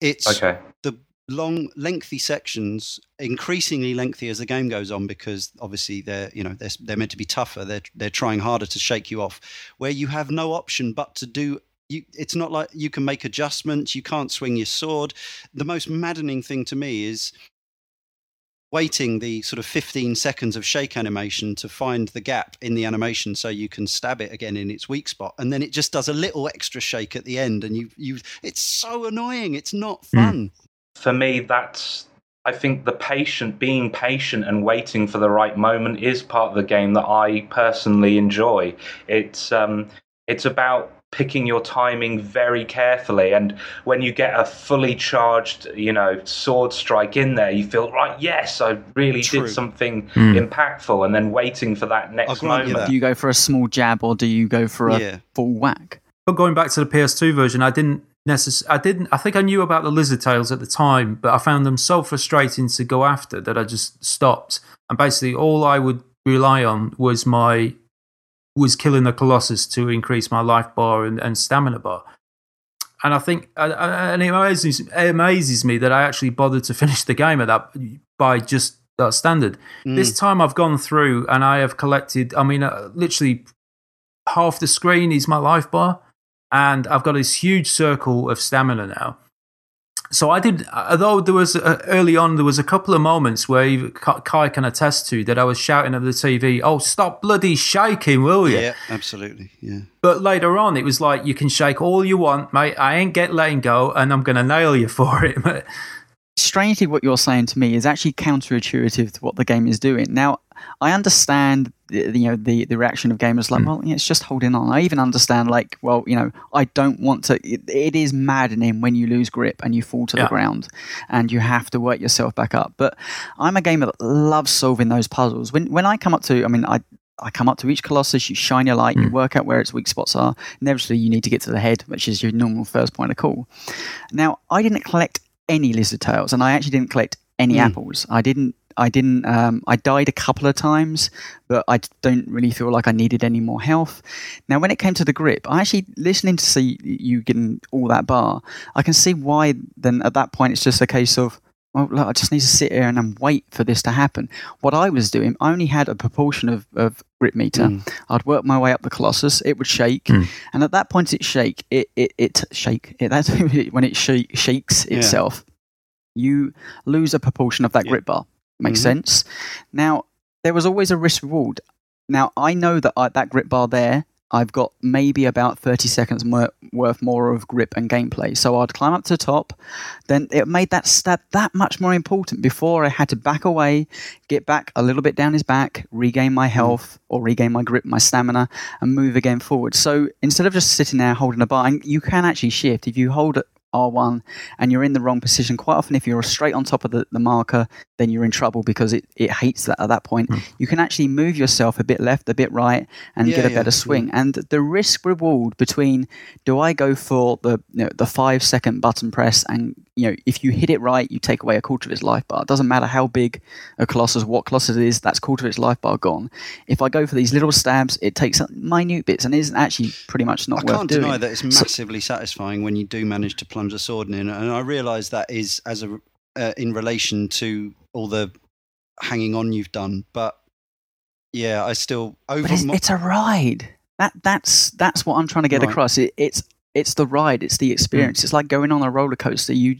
it's Okay. the long, lengthy sections, increasingly lengthy as the game goes on, because obviously they're you know they're, they're meant to be tougher. They're they're trying harder to shake you off, where you have no option but to do. You, it's not like you can make adjustments. You can't swing your sword. The most maddening thing to me is waiting the sort of 15 seconds of shake animation to find the gap in the animation so you can stab it again in its weak spot and then it just does a little extra shake at the end and you you it's so annoying it's not hmm. fun For me, that's. I think the patient, being patient and waiting for the right moment is part of the game that I personally enjoy. It's um, it's about picking your timing very carefully and when you get a fully charged you know sword strike in there you feel right yes i really True. did something Hmm. impactful and then waiting for that next grant you moment Do you go for a small jab or do you go for a yeah full whack? But going back to the PS2 version, I didn't necessarily. I didn't. I think I knew about the lizard tails at the time, but I found them so frustrating to go after that I just stopped. And basically, all I would rely on was my was killing the colossus to increase my life bar and, and stamina bar. And I think, and it amazes, it amazes me that I actually bothered to finish the game at that by just that standard. Mm. This time I've gone through and I have collected. I mean, uh, literally half the screen is my life bar, and I've got this huge circle of stamina now. So I did, although there was uh, early on, there was a couple of moments where Kai Kai can attest to that I was shouting at the TV, "Oh, stop bloody shaking, will you?" yeah absolutely yeah But later on, it was like, "You can shake all you want, mate. I ain't get letting go, and I'm going to nail you for it." Strangely, what you're saying to me is actually counterintuitive to what the game is doing. Now, I understand, the, you know, the, the reaction of gamers like, hmm. well, yeah, it's just holding on. I even understand, like, well, you know, I don't want to. It, it is maddening when you lose grip and you fall to Yeah. the ground, and you have to work yourself back up. But I'm a gamer that loves solving those puzzles. When when I come up to, I mean, I. I come up to each colossus, you shine your light, you hmm. work out where its weak spots are. Inevitably, you need to get to the head, which is your normal first point of call. Now, I didn't collect any lizard tails, and I actually didn't collect any Mm. apples. I didn't. I didn't. Um, I died a couple of times, but I don't really feel like I needed any more health. Now, when it came to the grip, I actually listening to see you getting all that bar. I can see why. Then at that point, it's just a case of. Well, look, I just need to sit here and wait for this to happen. What I was doing, I only had a proportion of, of grip meter. Mm. I'd work my way up the Colossus. It would shake, Mm. and at that point, it shake. It it, it shake. It, that's when it shake, shakes Yeah. itself. You lose a proportion of that Yeah. grip bar. Makes Mhm. sense. Now there was always a risk reward. Now I know that I, that grip bar there. I've got maybe about 30 seconds more, worth more of grip and gameplay. So I'd climb up to the top. Then it made that stab that much more important. Before I had to back away, get back a little bit down his back, regain my mm-hmm. health or regain my grip, my stamina, and move again forward. So instead of just sitting there holding a bar, you can actually shift if you hold R1 and you're in the wrong position. Quite often, if you're straight on top of the, the marker, then you're in trouble because it, it hates that at that point. Hmm. You can actually move yourself a bit left, a bit right, and Yeah, get a yeah, better swing. And the risk reward between do I go for the you know, the five second button press and you know if you hit it right, you take away a quarter of its life bar. It doesn't matter how big a colossus, what colossus it is, that's quarter of its life bar gone. If I go for these little stabs, it takes minute bits and isn't actually pretty much not I worth can't doing. deny that it's So- massively satisfying when you do manage to plunge a sword in, and I realise that is as a uh, in relation to all the hanging on you've done. But yeah, I still over. It's, it's a ride. That that's that's what I'm trying to get Right. across. It, it's it's the ride. It's the experience. It's like going on a roller coaster. You,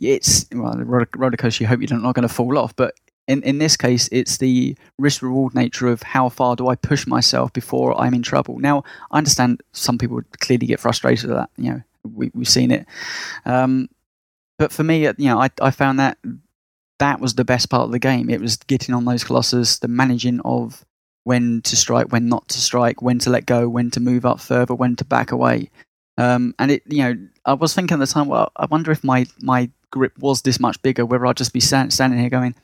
it's well, the roller, roller coaster. You hope you're not going to fall off, but. In, in this case, it's the risk reward nature of how far do I push myself before I'm in trouble. Now, I understand some people would clearly get frustrated at that. You know, we, we've seen it. Um, but for me, uh, you know, I, I found that that was the best part of the game. It was getting on those colossus, the managing of when to strike, when not to strike, when to let go, when to move up further, when to back away. Um, and it, you know, I was thinking at the time, well, I wonder if my my grip was this much bigger, whether I'd just be stand, standing here going,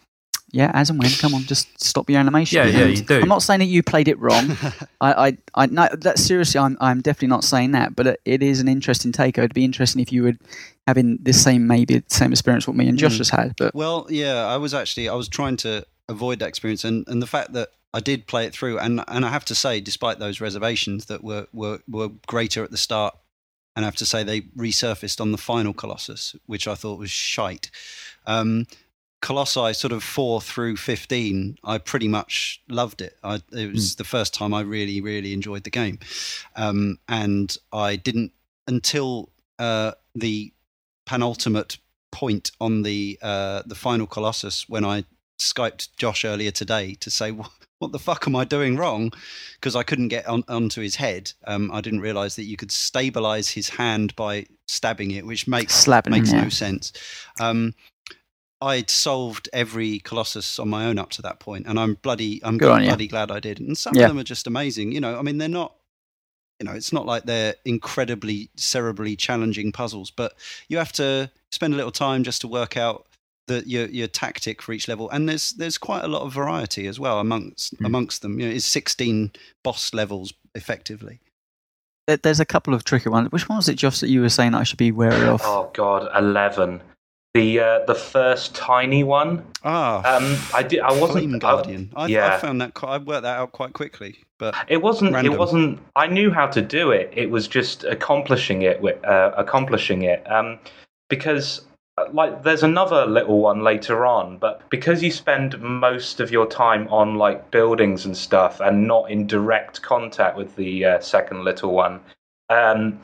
yeah, as and when, come on, just stop your animation. Yeah, yeah, you do. I'm not saying that you played it wrong. I, I, I no, that seriously, I'm, I'm definitely not saying that, but it, it is an interesting take. It'd be interesting if you would having this same, maybe same experience what me and Josh Mm. has had. But Well, yeah, I was actually I was trying to avoid that experience, and, and the fact that I did play it through, and and I have to say, despite those reservations that were were, were greater at the start and I have to say they resurfaced on the final Colossus, which I thought was shite. Um, Colossi sort of four through fifteen, I pretty much loved it. I, it was mm. the first time I really, really enjoyed the game, um, and I didn't until uh, the penultimate point on the uh, the final Colossus when I skyped Josh earlier today to say what the fuck am I doing wrong? Because I couldn't get on, onto his head. Um, I didn't realize that you could stabilize his hand by stabbing it, which makes Slapping makes no sense. Um, I'd solved every Colossus on my own up to that point, and I'm bloody I'm Good on you. bloody glad I did. And some Yeah. of them are just amazing. You know, I mean, they're not. You know, it's not like they're incredibly cerebrally challenging puzzles, but you have to spend a little time just to work out the, your your tactic for each level, and there's there's quite a lot of variety as well amongst Mm. amongst them. You know, it's 16 boss levels effectively. There's a couple of tricky ones. Which one was it, Josh, that you were saying I should be wary of? Oh God, eleven. The uh, the first tiny one. Ah, Um, I did. I wasn't. Flame I- Guardian. I, I found that quite, I worked that out quite quickly, but It wasn't. Random. It wasn't. I knew how to do it. It was just accomplishing it. Uh, accomplishing it. Um, because uh, like there's another little one later on, but because you spend most of your time on like buildings and stuff, and not in direct contact with the uh, second little one. Um,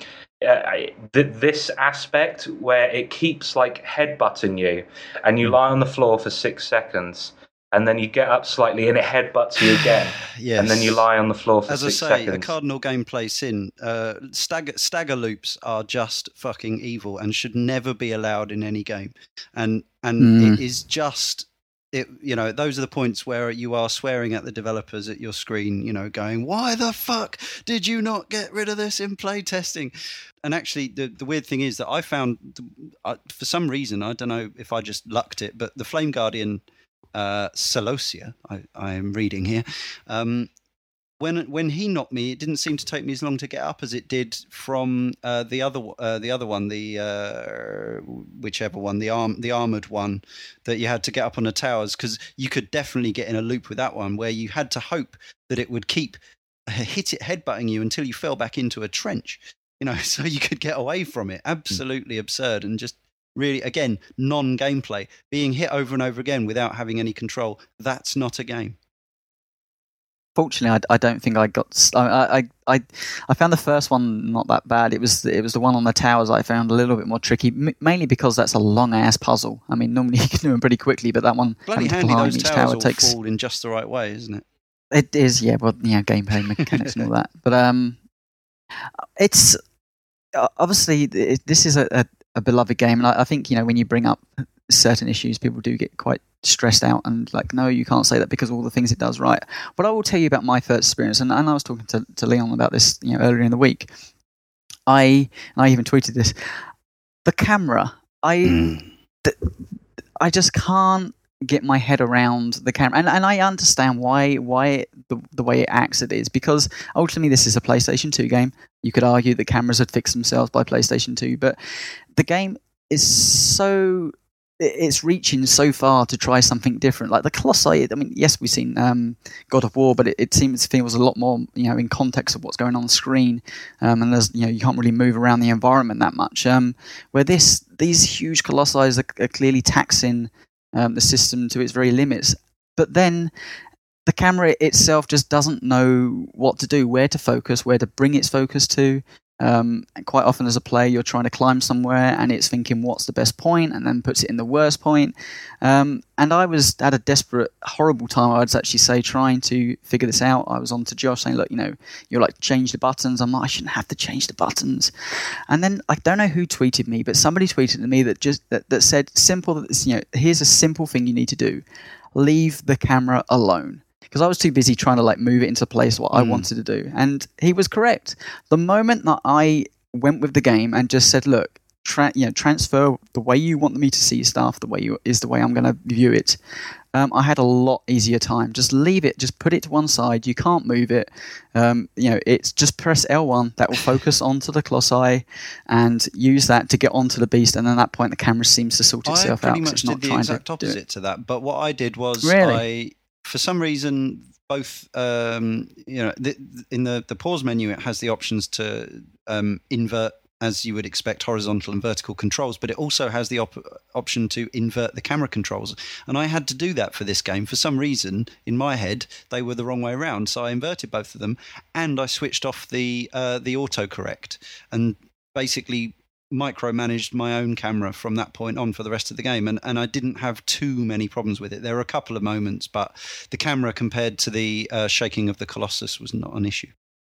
uh, th- this aspect where it keeps like headbutting you, and you lie on the floor for six seconds, and then you get up slightly and it headbutts you again yes. and then you lie on the floor for As I say, a seconds. cardinal gameplay sin. Uh, stagger, stagger loops are just fucking evil and should never be allowed in any game. And and Mm. it is just it. You know, those are the points where you are swearing at the developers at your screen. You know, going, "Why the fuck did you not get rid of this in play testing?" And actually, the the weird thing is that I found, uh, for some reason, I don't know if I just lucked it, but the Flame Guardian uh, Celosia, I, I am reading here. Um, when when he knocked me, it didn't seem to take me as long to get up as it did from uh, the other uh, the other one, the uh, whichever one, the arm the armored one that you had to get up on the towers because you could definitely get in a loop with that one where you had to hope that it would keep hit it headbutting you until you fell back into a trench, you know, so you could get away from it. Absolutely absurd and just really again non gameplay being hit over and over again without having any control. That's not a game. Fortunately, I, I don't think I got. I I found the first one not that bad. It was it was the one on the towers I found a little bit more tricky, m- mainly because that's a long ass puzzle. I mean, normally you can do them pretty quickly, but that one Bloody handy those each towers tower all takes. fall in just the right way, isn't it? It is, yeah. Well, yeah, gameplay mechanics and all that. But um, it's obviously it, this is a, a, a beloved game, and I, I think you know when you bring up certain issues, people do get quite stressed out and like, no, you can't say that because all the things it does right. But I will tell you about my first experience, and, and I was talking to, to Leon about this, you know, earlier in the week. I I even tweeted this. The camera, I hmm. th- I just can't get my head around the camera, and and I understand why why it, the the way it acts it is because ultimately this is a PlayStation Two game. You could argue the cameras had fixed themselves by PlayStation Two, but the game is so it's reaching so far to try something different. Like the Colossi, I mean, yes, we've seen um, God of War, but it, it seems feels a lot more, you know, in context of what's going on the screen, um, and there's, you know, you can't really move around the environment that much. Um, where this, these huge Colossi are, are clearly taxing um, the system to its very limits, but then the camera itself just doesn't know what to do, where to focus, where to bring its focus to. Um, quite often, as a player, you're trying to climb somewhere, and it's thinking, "What's the best point?" and then puts it in the worst point. Um, and I was at a desperate, horrible time. I'd actually say trying to figure this out. I was on to Josh saying, "Look, you know, you're like change the buttons." I'm like, I shouldn't have to change the buttons. And then I don't know who tweeted me, but somebody tweeted to me that just that, that said, "Simple. You know, here's a simple thing you need to do: leave the camera alone." Because I was too busy trying to like move it into place what I Mm. wanted to do, and he was correct. The moment that I went with the game and just said, "Look, tra- you know, transfer the way you want me to see stuff, the way you is the way I'm going to view it." Um, I had a lot easier time. Just leave it. Just put it to one side. You can't move it. Um, you know, it's just press L1. That will focus onto the Colossi, and use that to get onto the beast. And then at that point, the camera seems to sort I itself out. pretty 'cause much it's not did the exact opposite to that. But what I did was Really? I, for some reason, both um, you know, the, in the the pause menu, it has the options to um, invert as you would expect, horizontal and vertical controls, but it also has the op- option to invert the camera controls. And I had to do that for this game. For some reason, in my head, they were the wrong way around. So I inverted both of them and I switched off the, uh, the autocorrect and basically micromanaged my own camera from that point on for the rest of the game and, and I didn't have too many problems with it. There were a couple of moments, but the camera compared to the uh, shaking of the Colossus was not an issue.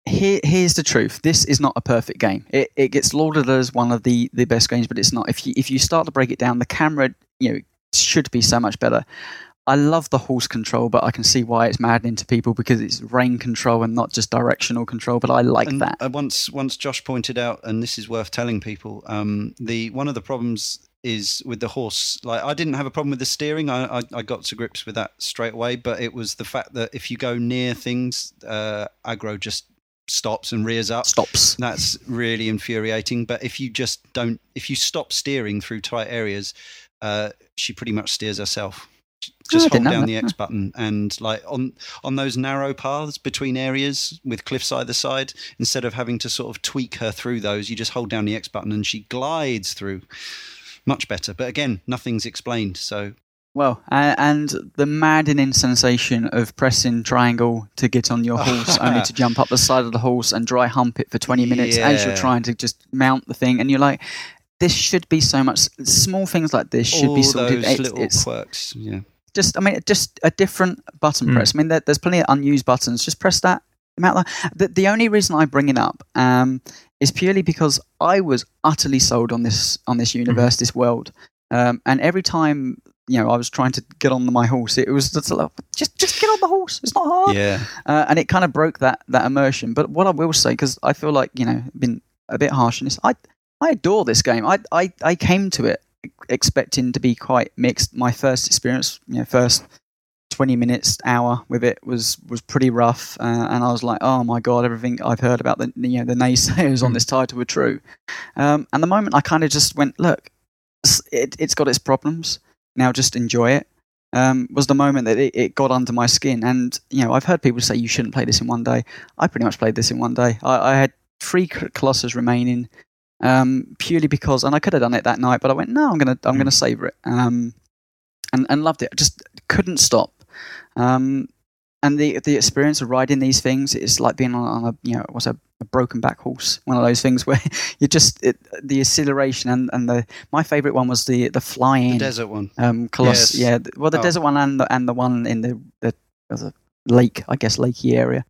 Here, here's the truth. This is not a perfect game. It, it gets lauded as one of the, the best games, but it's not. If you if you start to break it down, the camera you know should be so much better. I love the horse control, but I can see why it's maddening to people because it's rein control and not just directional control. But I like and, that. Uh, once once Josh pointed out, and this is worth telling people, um, the one of the problems is with the horse. Like I didn't have a problem with the steering. I, I, I got to grips with that straight away. But it was the fact that if you go near things, uh, Agro just stops and rears up. Stops. That's really infuriating. But if you just don't, if you stop steering through tight areas, uh, she pretty much steers herself. Just didn't hold down the X button and like on on those narrow paths between areas with cliffs either side, instead of having to sort of tweak her through those, you just hold down the X button and she glides through. Much better. But again, nothing's explained. So Well, uh, and the maddening sensation of pressing triangle to get on your horse, only to jump up the side of the horse and dry hump it for 20 minutes as you're trying to just mount the thing. And you're like, this should be so much. Small things like this should all be sorted. those It's, little it's quirks. Yeah. just, I mean, just a different button Mm. press. I mean, there, there's plenty of unused buttons. Just press that. amount of- The, the only reason I bring it up um, is purely because I was utterly sold on this on this universe, this world, um, and every time you know I was trying to get on my horse, it was just like, just just get on the horse. It's not hard, Yeah. uh, and it kind of broke that that immersion. But what I will say, because I feel like you know been a bit harsh on this, I I adore this game. I I, I came to it expecting to be quite mixed. My first experience, you know, first 20 minutes hour with it was was pretty rough uh, and i was like oh my god everything i've heard about the you know the naysayers on Mm. this title were true. Um, and the moment i kind of just went look it, it's got its problems. Now just enjoy it. Um, was the moment that it, it got under my skin. And you know i've heard people say you shouldn't play this in one day. I pretty much played this in one day. I, I had three colossus remaining um, purely because and i could have done it that night but i went no i'm gonna i'm Mm. gonna savor it um, and, and loved it I just couldn't stop um, and the the experience of riding these things is like being on, on a you know what's a, a broken back horse, one of those things where you just it, the acceleration and, and the my favorite one was the the flying The desert one. um Colossus. Yes. Yeah, well the Oh. desert one and the and the one in the the, the lake, I guess, lakey area.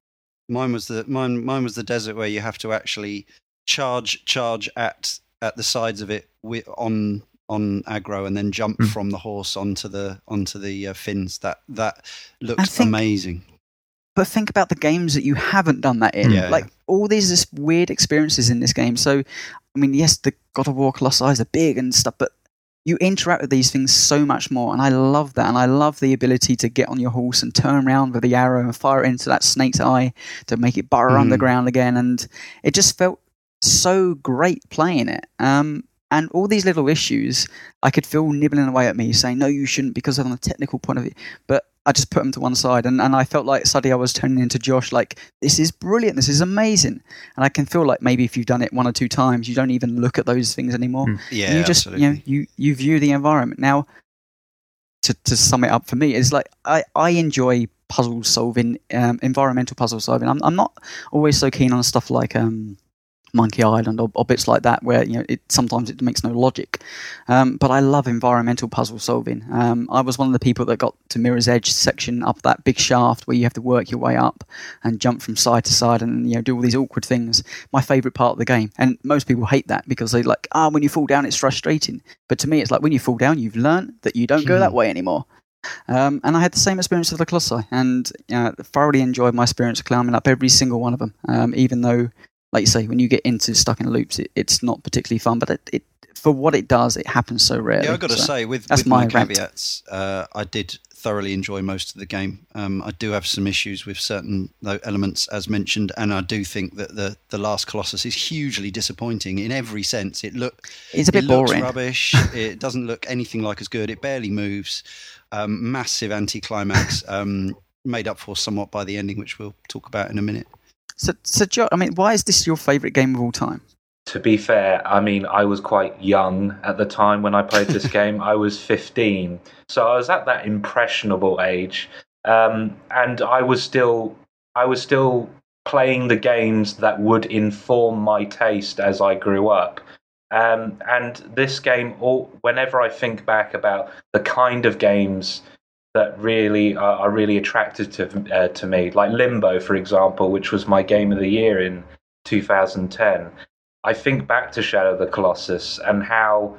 Mine was the mine. Mine was the desert where you have to actually charge charge at at the sides of it on on Agro and then jump Mm. from the horse onto the onto the uh, fins. That that looks think- amazing. But think about the games that you haven't done that in. Yeah. Like all these weird experiences in this game. So, I mean, yes, the God of War Colossi are big and stuff, but you interact with these things so much more, and I love that. And I love the ability to get on your horse and turn around with the arrow and fire it into that snake's eye to make it burrow Mm. underground again. And it just felt so great playing it. Um, and all these little issues, I could feel nibbling away at me, saying, "No, you shouldn't," because on a technical point of view. But I just put them to one side, and, and I felt like suddenly I was turning into Josh, like, this is brilliant, this is amazing. And I can feel like maybe if you've done it one or two times, you don't even look at those things anymore. Mm. Yeah, you just, absolutely. you know, you, you view the environment. Now, to, to sum it up for me, it's like I, I enjoy puzzle solving, um, environmental puzzle solving. I'm, I'm not always so keen on stuff like um, Monkey Island or, or bits like that, where you know it sometimes it makes no logic. Um, but I love environmental puzzle solving. Um, I was one of the people that got to Mirror's Edge section up that big shaft where you have to work your way up and jump from side to side and you know do all these awkward things. My favourite part of the game, and most people hate that because they like ah when you fall down it's frustrating. But to me it's like when you fall down you've learned that you don't go that Hmm. way anymore. Um, and I had the same experience with the Colossi, and uh, thoroughly enjoyed my experience of climbing up every single one of them. Um, even though, like you say, when you get into stuck in loops, it, it's not particularly fun. But it, it, for what it does, it happens so rarely. Yeah, I've got to so- say, with, with my, my caveats, uh, I did thoroughly enjoy most of the game. Um, I do have some issues with certain elements, as mentioned, and I do think that the, the last Colossus is hugely disappointing in every sense. It look it's a bit it looks boring. rubbish. it doesn't look anything like as good. It barely moves. Um, massive anticlimax, um, made up for somewhat by the ending, which we'll talk about in a minute. So, so Joe, I mean, why is this your favourite game of all time? to be fair, I mean, I was quite young at the time when I played this game. I was 15. So I was at that impressionable age. Um, and I was still, I was still playing the games that would inform my taste as I grew up. Um, and this game, all, whenever I think back about the kind of games that really are, are really attracted to uh, to me, like Limbo, for example, which was my game of the year in 2010. I think back to Shadow of the Colossus and how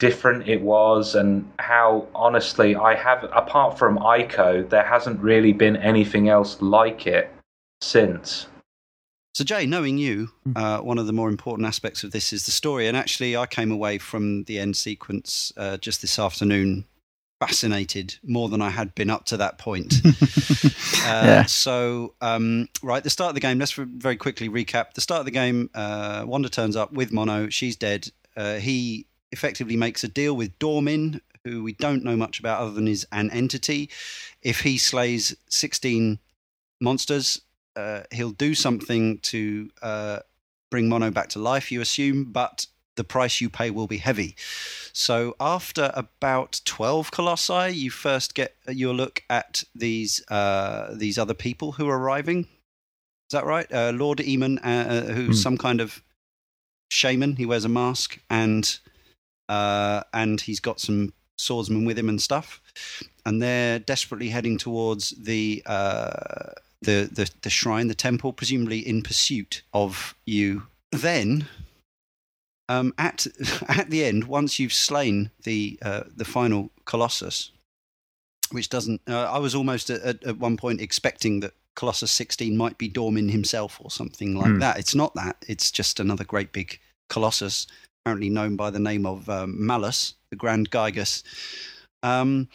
different it was, and how honestly, I have apart from Ico, there hasn't really been anything else like it since. So, Jay, knowing you, hmm. uh, one of the more important aspects of this is the story. And actually, I came away from the end sequence uh, just this afternoon fascinated more than I had been up to that point. uh, yeah. So, um, right, the start of the game, let's very quickly recap. The start of the game, uh, Wander turns up with Mono. She's dead. Uh, he effectively makes a deal with Dormin, who we don't know much about other than he's an entity. If he slays 16 monsters, uh, he'll do something to uh, bring Mono back to life, you assume, but the price you pay will be heavy. So after about 12 colossi, you first get your look at these uh, these other people who are arriving. Is that right? Uh, Lord Emon, uh, uh who's mm. some kind of shaman. He wears a mask and uh, and he's got some swordsmen with him and stuff. And they're desperately heading towards the uh, the, the, the shrine, the temple, presumably in pursuit of you. Then, um, at at the end, once you've slain the uh, the final colossus, which doesn't, uh, I was almost at, at, one point expecting that Colossus 16 might be Dormin himself or something like mm. that. It's not that. It's just another great big colossus, apparently known by the name of um, Malus, the Grand Gigas. Um,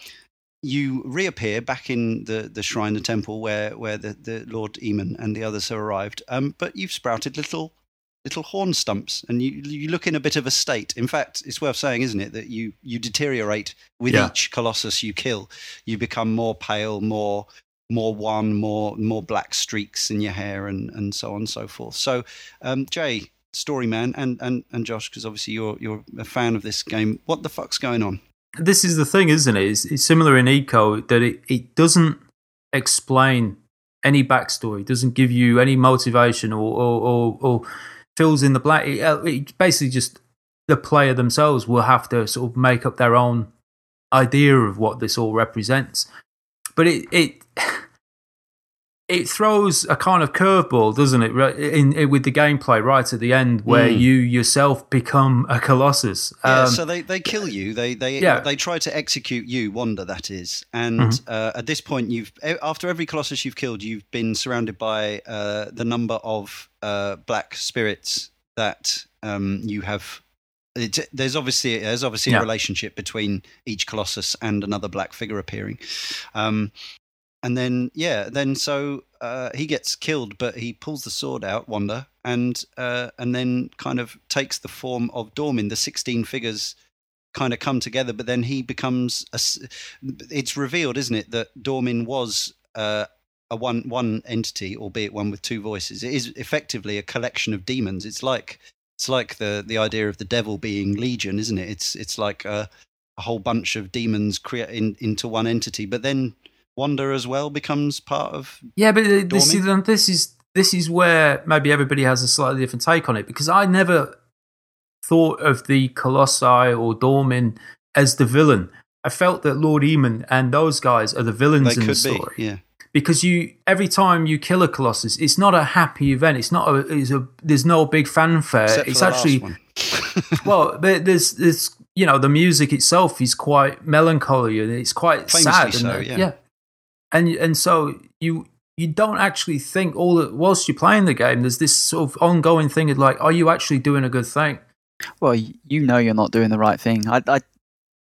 you reappear back in the, the shrine, the temple where, where the, the Lord Emon and the others have arrived. Um, but you've sprouted little little horn stumps and you you look in a bit of a state. In fact, it's worth saying, isn't it, that you you deteriorate with yeah. each colossus you kill. You become more pale, more more wan, more more black streaks in your hair and, and so on and so forth. So um, Jay, story man and, and, and Josh, because obviously you're you're a fan of this game, what the fuck's going on? this is the thing, isn't it? It's, it's similar in Ico that it, it doesn't explain any backstory, doesn't give you any motivation or, or, or, or fills in the blank. It, uh, it basically just the player themselves will have to sort of make up their own idea of what this all represents. But it, it it throws a kind of curveball, doesn't it? In, in, with the gameplay right at the end, where mm. you yourself become a colossus. Yeah, um, so they, they kill you. They they yeah. they try to execute you, Wander. That is, and mm-hmm. uh, at this point, you've after every colossus you've killed, you've been surrounded by uh, the number of uh, black spirits that um, you have. there's obviously there's obviously yeah. a relationship between each colossus and another black figure appearing. Um, and then yeah, then so uh, he gets killed, but he pulls the sword out, Wander, and uh, and then kind of takes the form of Dormin. The sixteen figures kind of come together, but then he becomes a. It's revealed, isn't it, that Dormin was uh, a one one entity, albeit one with two voices. It is effectively a collection of demons. It's like it's like the the idea of the devil being legion, isn't it? It's it's like a, a whole bunch of demons create in, into one entity, but then Wander as well becomes part of. Yeah, but this is, um, this is this is where maybe everybody has a slightly different take on it because I never thought of the Colossi or Dormin as the villain. I felt that Lord Emon and those guys are the villains they in the story. Be, yeah. Because you every time you kill a colossus, it's not a happy event. It's not a. It's a there's no big fanfare. Except it's actually well, there's there's you know the music itself is quite melancholy and it's quite Famously sad. So, yeah. yeah and and so you you don't actually think all that whilst you're playing the game. There's this sort of ongoing thing of like, are you actually doing a good thing? Well, you know you're not doing the right thing. I, I,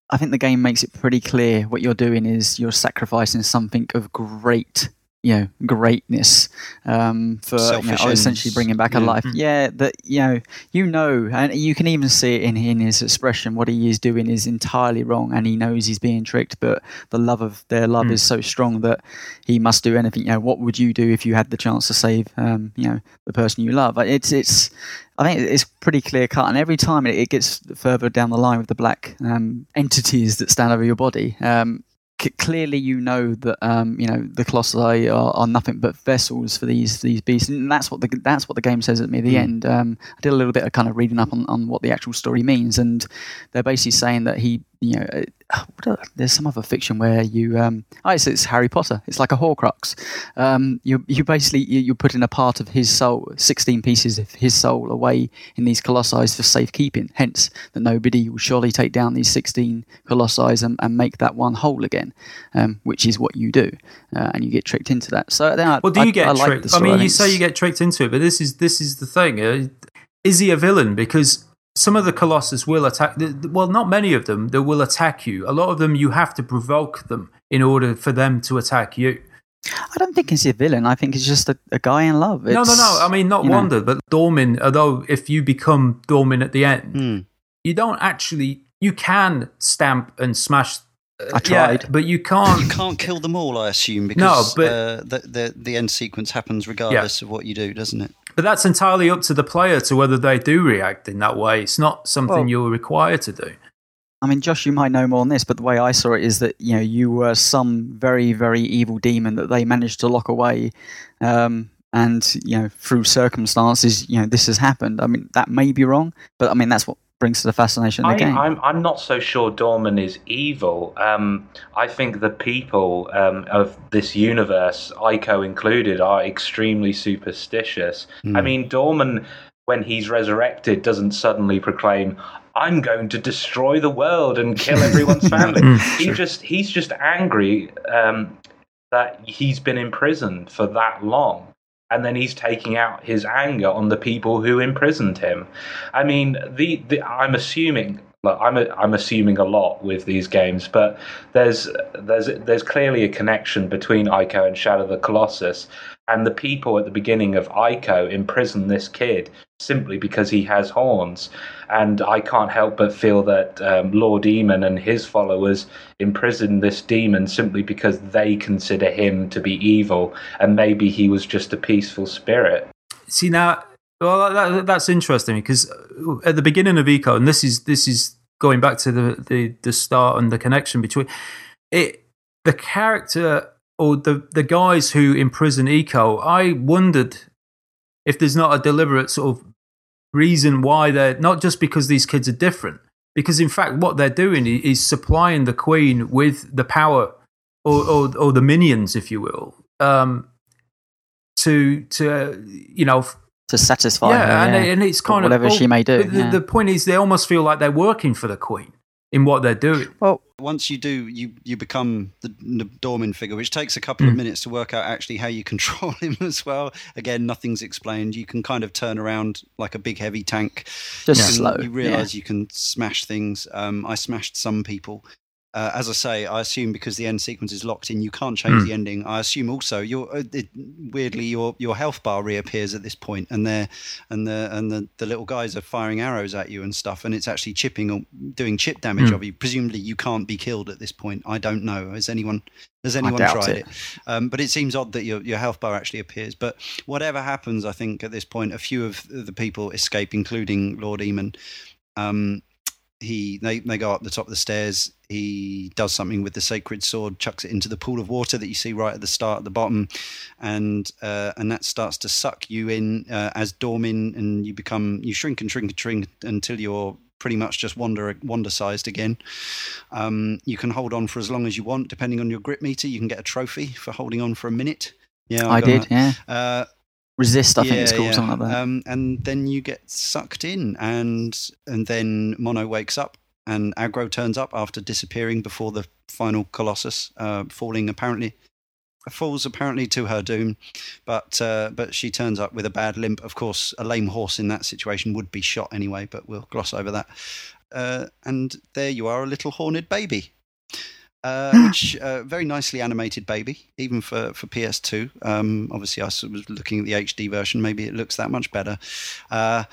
I think the game makes it pretty clear what you're doing is you're sacrificing something of great you know greatness um, for you know, essentially bringing back a Yeah. life. Yeah, that you know you know, and you can even see it in in his expression. What he is doing is entirely wrong, and he knows he's being tricked. But the love of their love is so strong that he must do anything. You know, what would you do if you had the chance to save um, you know the person you love? It's it's. I think it's pretty clear cut, and every time it, it gets further down the line with the black um, entities that stand over your body, um, c- clearly you know that um, you know the colossi are, are nothing but vessels for these these beasts, and that's what the that's what the game says at me at the end. Um, I did a little bit of kind of reading up on, on what the actual story means, and they're basically saying that he, you know, uh, what are- there's some other fiction where you, um, oh, it's, it's Harry Potter. It's like a Horcrux. Um, you you basically you, you're putting a part of his soul, sixteen pieces of his soul, away in these colossi for safekeeping. Hence, that nobody will surely take down these sixteen colossi and, and make that one whole again, um, which is what you do, uh, and you get tricked into that. So then, I, Well, do you I, get I like tricked? the I mean, you say you get tricked into it, but this is this is the thing. Uh, is he a villain? Because some of the Colossus will attack. th- th- Well, not many of them. They will attack you. A lot of them, you have to provoke them in order for them to attack you. I don't think he's a villain. I think he's just a, a guy in love. no, no, no. I mean, not you know. But Dormin. Although, if you become Dormin at the end, Hmm. you don't actually. You can stamp and smash. uh, I yeah, tried. but you can't. You can't kill them all, I assume, because but- uh, the, the the end sequence happens regardless of what you do, doesn't it? But that's entirely up to the player to whether they do react in that way. It's not something Well- you're required to do. I mean, Josh, you might know more on this, but the way I saw it is that you know you were some very, very evil demon that they managed to lock away, um, and you know through circumstances, you know this has happened. I mean, that may be wrong, but I mean that's what brings to the fascination of I, game. I'm, I'm not so sure Dormin is evil. Um, I think the people um, of this universe, Ico included, are extremely superstitious. I mean, Dormin, when he's resurrected, doesn't suddenly proclaim, "I'm going to destroy the world and kill everyone's family." Mm, he just he's just angry um, that he's been imprisoned for that long. And then he's taking out his anger on the people who imprisoned him. I mean, the, the I'm assuming, look, I'm a, I'm assuming a lot with these games, but there's there's there's clearly a connection between Ico and Shadow the Colossus, and the people at the beginning of Ico imprison this kid simply because he has horns, and I can't help but feel that um, Lord Demon and his followers imprison this demon simply because they consider him to be evil, and maybe he was just a peaceful spirit. See now, well, that, that's interesting because at the beginning of Ico, and this is this is going back to the the, the start and the connection between it, the character or the the guys who imprison Ico. I wondered if there's not a deliberate sort of reason why they're not just because these kids are different, because in fact what they're doing is supplying the queen with the power or or, or the minions, if you will. Um, to to you know to satisfy yeah, her, and, yeah, and it's kind whatever of whatever she may do. The, yeah. the point is, they almost feel like they're working for the queen in what they're doing. well, Once you do, you you become the, the Dormin figure, which takes a couple of Mm. minutes to work out actually how you control him as well. Again, nothing's explained. You can kind of turn around like a big heavy tank. just and slow. You realise you can smash things. Um, I smashed some people. Uh, as I say, I assume because the end sequence is locked in, you can't change Hmm. the ending. I assume also your uh, it, weirdly your your health bar reappears at this point, and they and the and the, the little guys are firing arrows at you and stuff, and it's actually chipping or doing chip damage Hmm. of you. Presumably, you can't be killed at this point. I don't know. Has anyone has anyone tried it. it? Um, but it seems odd that your your health bar actually appears. But whatever happens, I think at this point, a few of the people escape, including Lord Emon. Um, he they, they go up the top of the stairs. He does something with the sacred sword, chucks it into the pool of water that you see right at the start, at the bottom, and uh, and that starts to suck you in uh, as Dormin, and you become you shrink and shrink and shrink until you're pretty much just wander wander sized again. Um, you can hold on for as long as you want, depending on your grip meter. You can get a trophy for holding on for a minute. Yeah, I got did, that. yeah. Uh, Resist, I think it's called yeah. something like that. Um, and then you get sucked in, and and then Mono wakes up, and Agro turns up after disappearing before the final Colossus, uh, falling apparently falls apparently to her doom, but uh, but she turns up with a bad limp. Of course, a lame horse in that situation would be shot anyway, but we'll gloss over that. Uh, and there you are, a little horned baby. Uh, which uh, very nicely animated baby, even for for PS2. Um, obviously, I was looking at the HD version. Maybe it looks that much better. Uh,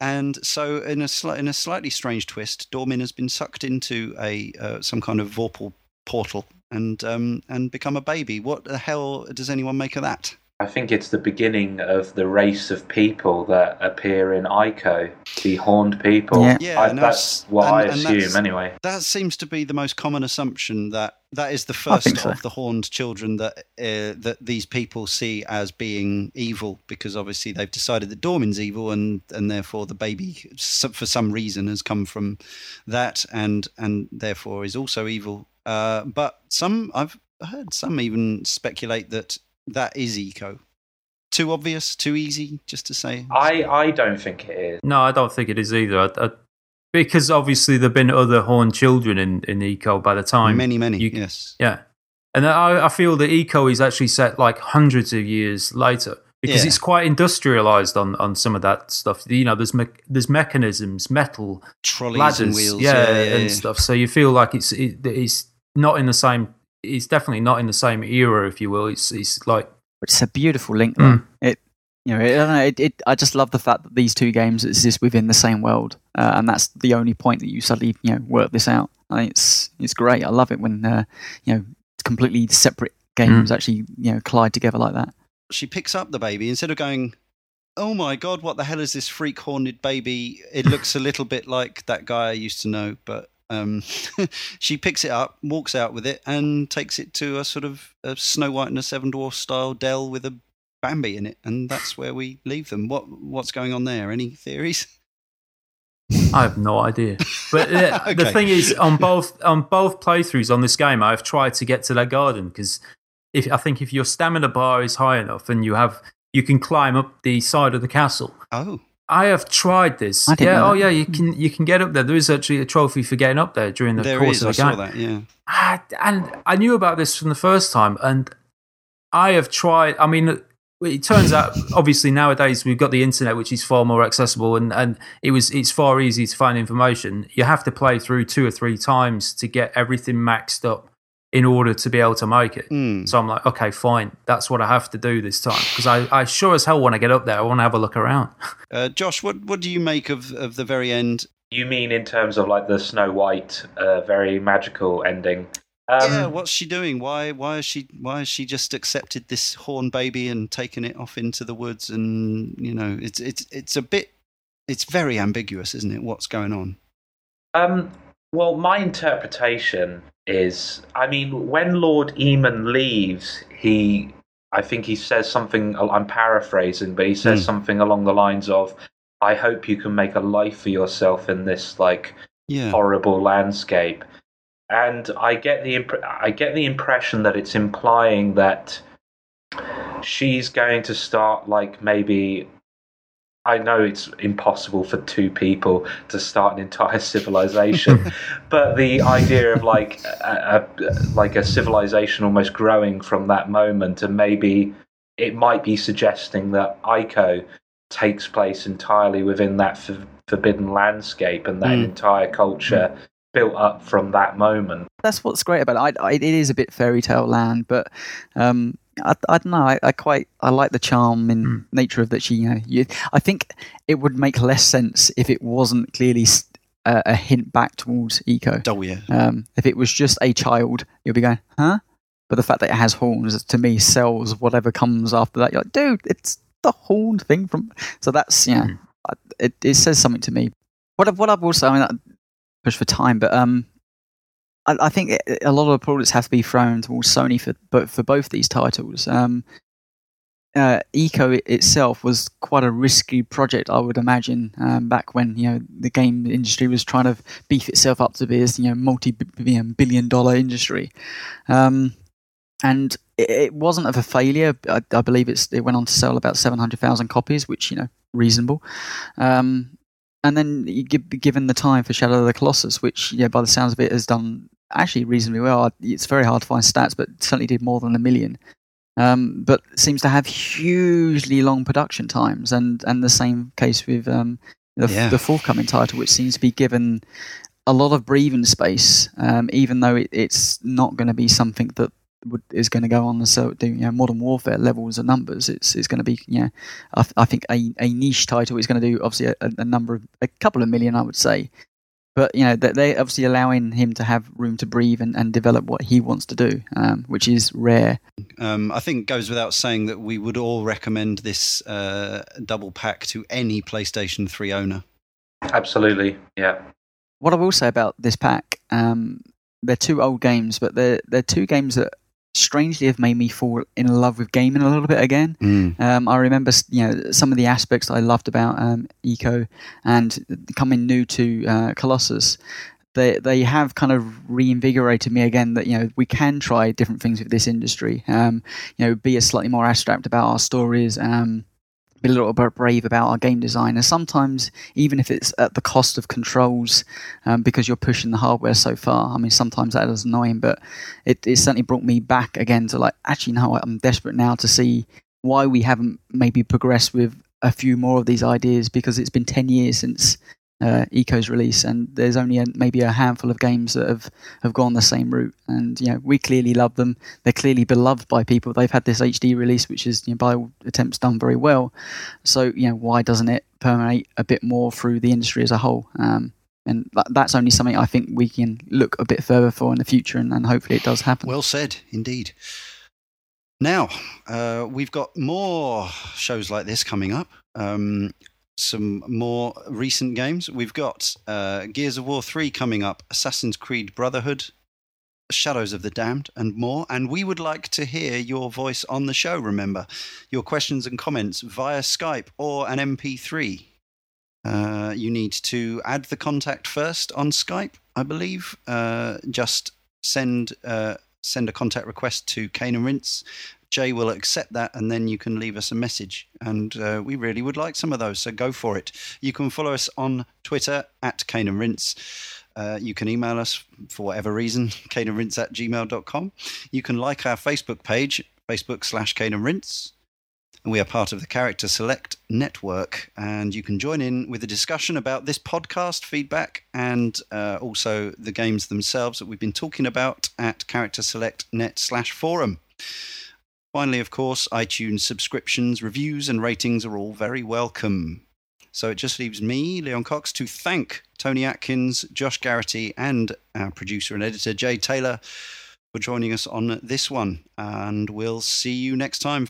and so, in a sli- in a slightly strange twist, Dormin has been sucked into a uh, some kind of Vorpal portal and um, and become a baby. What the hell does anyone make of that? I think it's the beginning of the race of people that appear in Ico, the horned people. Yeah. Yeah, I, and that's that's- what and- I assume anyway. That seems to be the most common assumption that that is the I think first so. of the horned children that uh, that these people see as being evil because obviously they've decided that Dormin's evil and and therefore the baby for some reason has come from that and and therefore is also evil. Uh, but some I've heard some even speculate that that is Ico. Too obvious, too easy, just to say. I, I don't think it is. No, I don't think it is either. I, I, because obviously there've been other horn children in, in Ico by the time. many, many, you- yes. Yeah. And I, I feel that Ico is actually set like hundreds of years later because Yeah. it's quite industrialized on, on some of that stuff. You know, there's me- there's mechanisms, metal, Trolleys ladders, and wheels, yeah, yeah, yeah, and stuff. So you feel like it's it, it's not in the same. It's definitely not in the same era, if you will. It's it's like it's a beautiful link. Mm. It, you know, it, I don't know. It, it, I just love the fact that these two games exist within the same world, uh, and that's the only point that you suddenly, you know, work this out. I think it's it's great. I love it when uh, you know completely separate games actually you know collide together like that. she picks up the baby instead of going, "Oh my god, what the hell is this freak horned baby?" It looks a little bit like that guy I used to know, but um, she picks it up, walks out with it, and takes it to a sort of a Snow White and the Seven Dwarfs style dell with a Bambi in it, and that's where we leave them. What what's going on there? Any theories? I have no idea. But uh, the thing is, on both on both playthroughs on this game, I've tried to get to that garden because if I think if your stamina bar is high enough and you have you can climb up the side of the castle. Oh, I have tried this. I didn't yeah, know oh that. yeah, you can you can get up there. There is actually a trophy for getting up there during the there course is. of I the saw game. that. Yeah. Ah, and I knew about this from the first time, and I have tried. I mean, it turns out obviously nowadays we've got the internet, which is far more accessible, and, and it was it's far easier to find information. You have to play through two or three times to get everything maxed up in order to be able to make it. Hmm. So I'm like, okay, fine, that's what I have to do this time because I, I sure as hell want to get up there. I want to have a look around. Uh, Josh, what what do you make of of the very end? You mean in terms of like the Snow White, uh, very magical ending? Um, yeah, what's she doing? Why why is she why has she just accepted this horn baby and taken it off into the woods? And you know, it's it's it's a bit it's very ambiguous, isn't it? What's going on? Um, well, my interpretation is, I mean, when Lord Emon leaves, he, I think he says something. I'm paraphrasing, but he says Hmm. something along the lines of, "I hope you can make a life for yourself in this like Yeah, horrible landscape." And I get the imp- I get the impression that it's implying that she's going to start like maybe I know it's impossible for two people to start an entire civilization, but the idea of like a, a, like a civilization almost growing from that moment, and maybe it might be suggesting that Ico takes place entirely within that for, forbidden landscape and that Mm. entire culture built up from that moment. That's what's great about it. I, I, it is a bit fairy tale land, but um, I, I don't know. I, I quite I like the charm in Mm. nature of that. She, you know, you, I think it would make less sense if it wasn't clearly a hint back towards Ico. oh yeah, Um, if it was just a child, you'll be going, huh? But the fact that it has horns to me sells whatever comes after that. You're like, dude, it's the horn thing from. So that's yeah. I- it, it says something to me. What I- what I've also I mean, I push for time, but um, I, I think a lot of the products have to be thrown towards Sony for but for both these titles. Um, uh, Ico itself was quite a risky project, I would imagine, um, back when you know the game industry was trying to beef itself up to be this you know multi-billion dollar industry, um, and it, wasn't of a failure. I, I believe it's it went on to sell about seven hundred thousand copies, which you know reasonable. Um, and then given the time for Shadow of the Colossus, which yeah, by the sounds of it, has done actually reasonably well. It's very hard to find stats, but certainly did more than a million. Um, but seems to have hugely long production times, and and the same case with um, the, Yeah. the forthcoming title, which seems to be given a lot of breathing space, um, even though it, it's not going to be something that would, is going to go on and so do you know modern warfare levels of numbers. It's it's going to be know I, I think a, a niche title is going to do obviously a, a, number of a couple of million I would say, but you know they're obviously allowing him to have room to breathe and, and develop what he wants to do, um, which is rare. Um, I think goes without saying that we would all recommend this uh, double pack to any PlayStation Three owner. Absolutely, yeah. What I will say about this pack, um, they're two old games, but they're they're two games that strangely have made me fall in love with gaming a little bit again. Mm. Um, I remember, you know, some of the aspects I loved about um, Ico and coming new to uh, Colossus. They they have kind of reinvigorated me again that you know we can try different things with this industry. Um, you know, be a slightly more abstract about our stories. Um, be a little bit brave about our game design. And sometimes, even if it's at the cost of controls, um, because you're pushing the hardware so far, I mean, sometimes that is annoying, but it, it certainly brought me back again to like, actually, no, I'm desperate now to see why we haven't maybe progressed with a few more of these ideas because it's been 10 years since uh, Ico's release, and there's only a, maybe a handful of games that have, have gone the same route. And you know, we clearly love them. They're clearly beloved by people. They've had this HD release, which is you know, by all attempts done very well. So you know, why doesn't it permeate a bit more through the industry as a whole? Um, and that's only something I think we can look a bit further for in the future, and, and hopefully it does happen. Well said, indeed. Now, uh, we've got more shows like this coming up. Um, some more recent games. We've got uh, Gears of War 3 coming up, Assassin's Creed Brotherhood, Shadows of the Damned, and more. And we would like to hear your voice on the show, remember. Your questions and comments via Skype or an MP3. Uh, you need to add the contact first on Skype, I believe. Uh, just send uh, send a contact request to Cane and Rinse Jay will accept that, and then you can leave us a message. And uh, we really would like some of those, so go for it. You can follow us on Twitter at Cane and Rinse. Uh, you can email us for whatever reason, caneandrinse at gmail.com. You can like our Facebook page, Facebook slash Rinse. And we are part of the Character Select Network. And you can join in with a discussion about this podcast, feedback, and uh, also the games themselves that we've been talking about at Character Select Net slash forum. Finally, of course, iTunes subscriptions, reviews, and ratings are all very welcome. So it just leaves me, Leon Cox, to thank Tony Atkins, Josh Garrity, and our producer and editor, Jay Taylor, for joining us on this one. And we'll see you next time.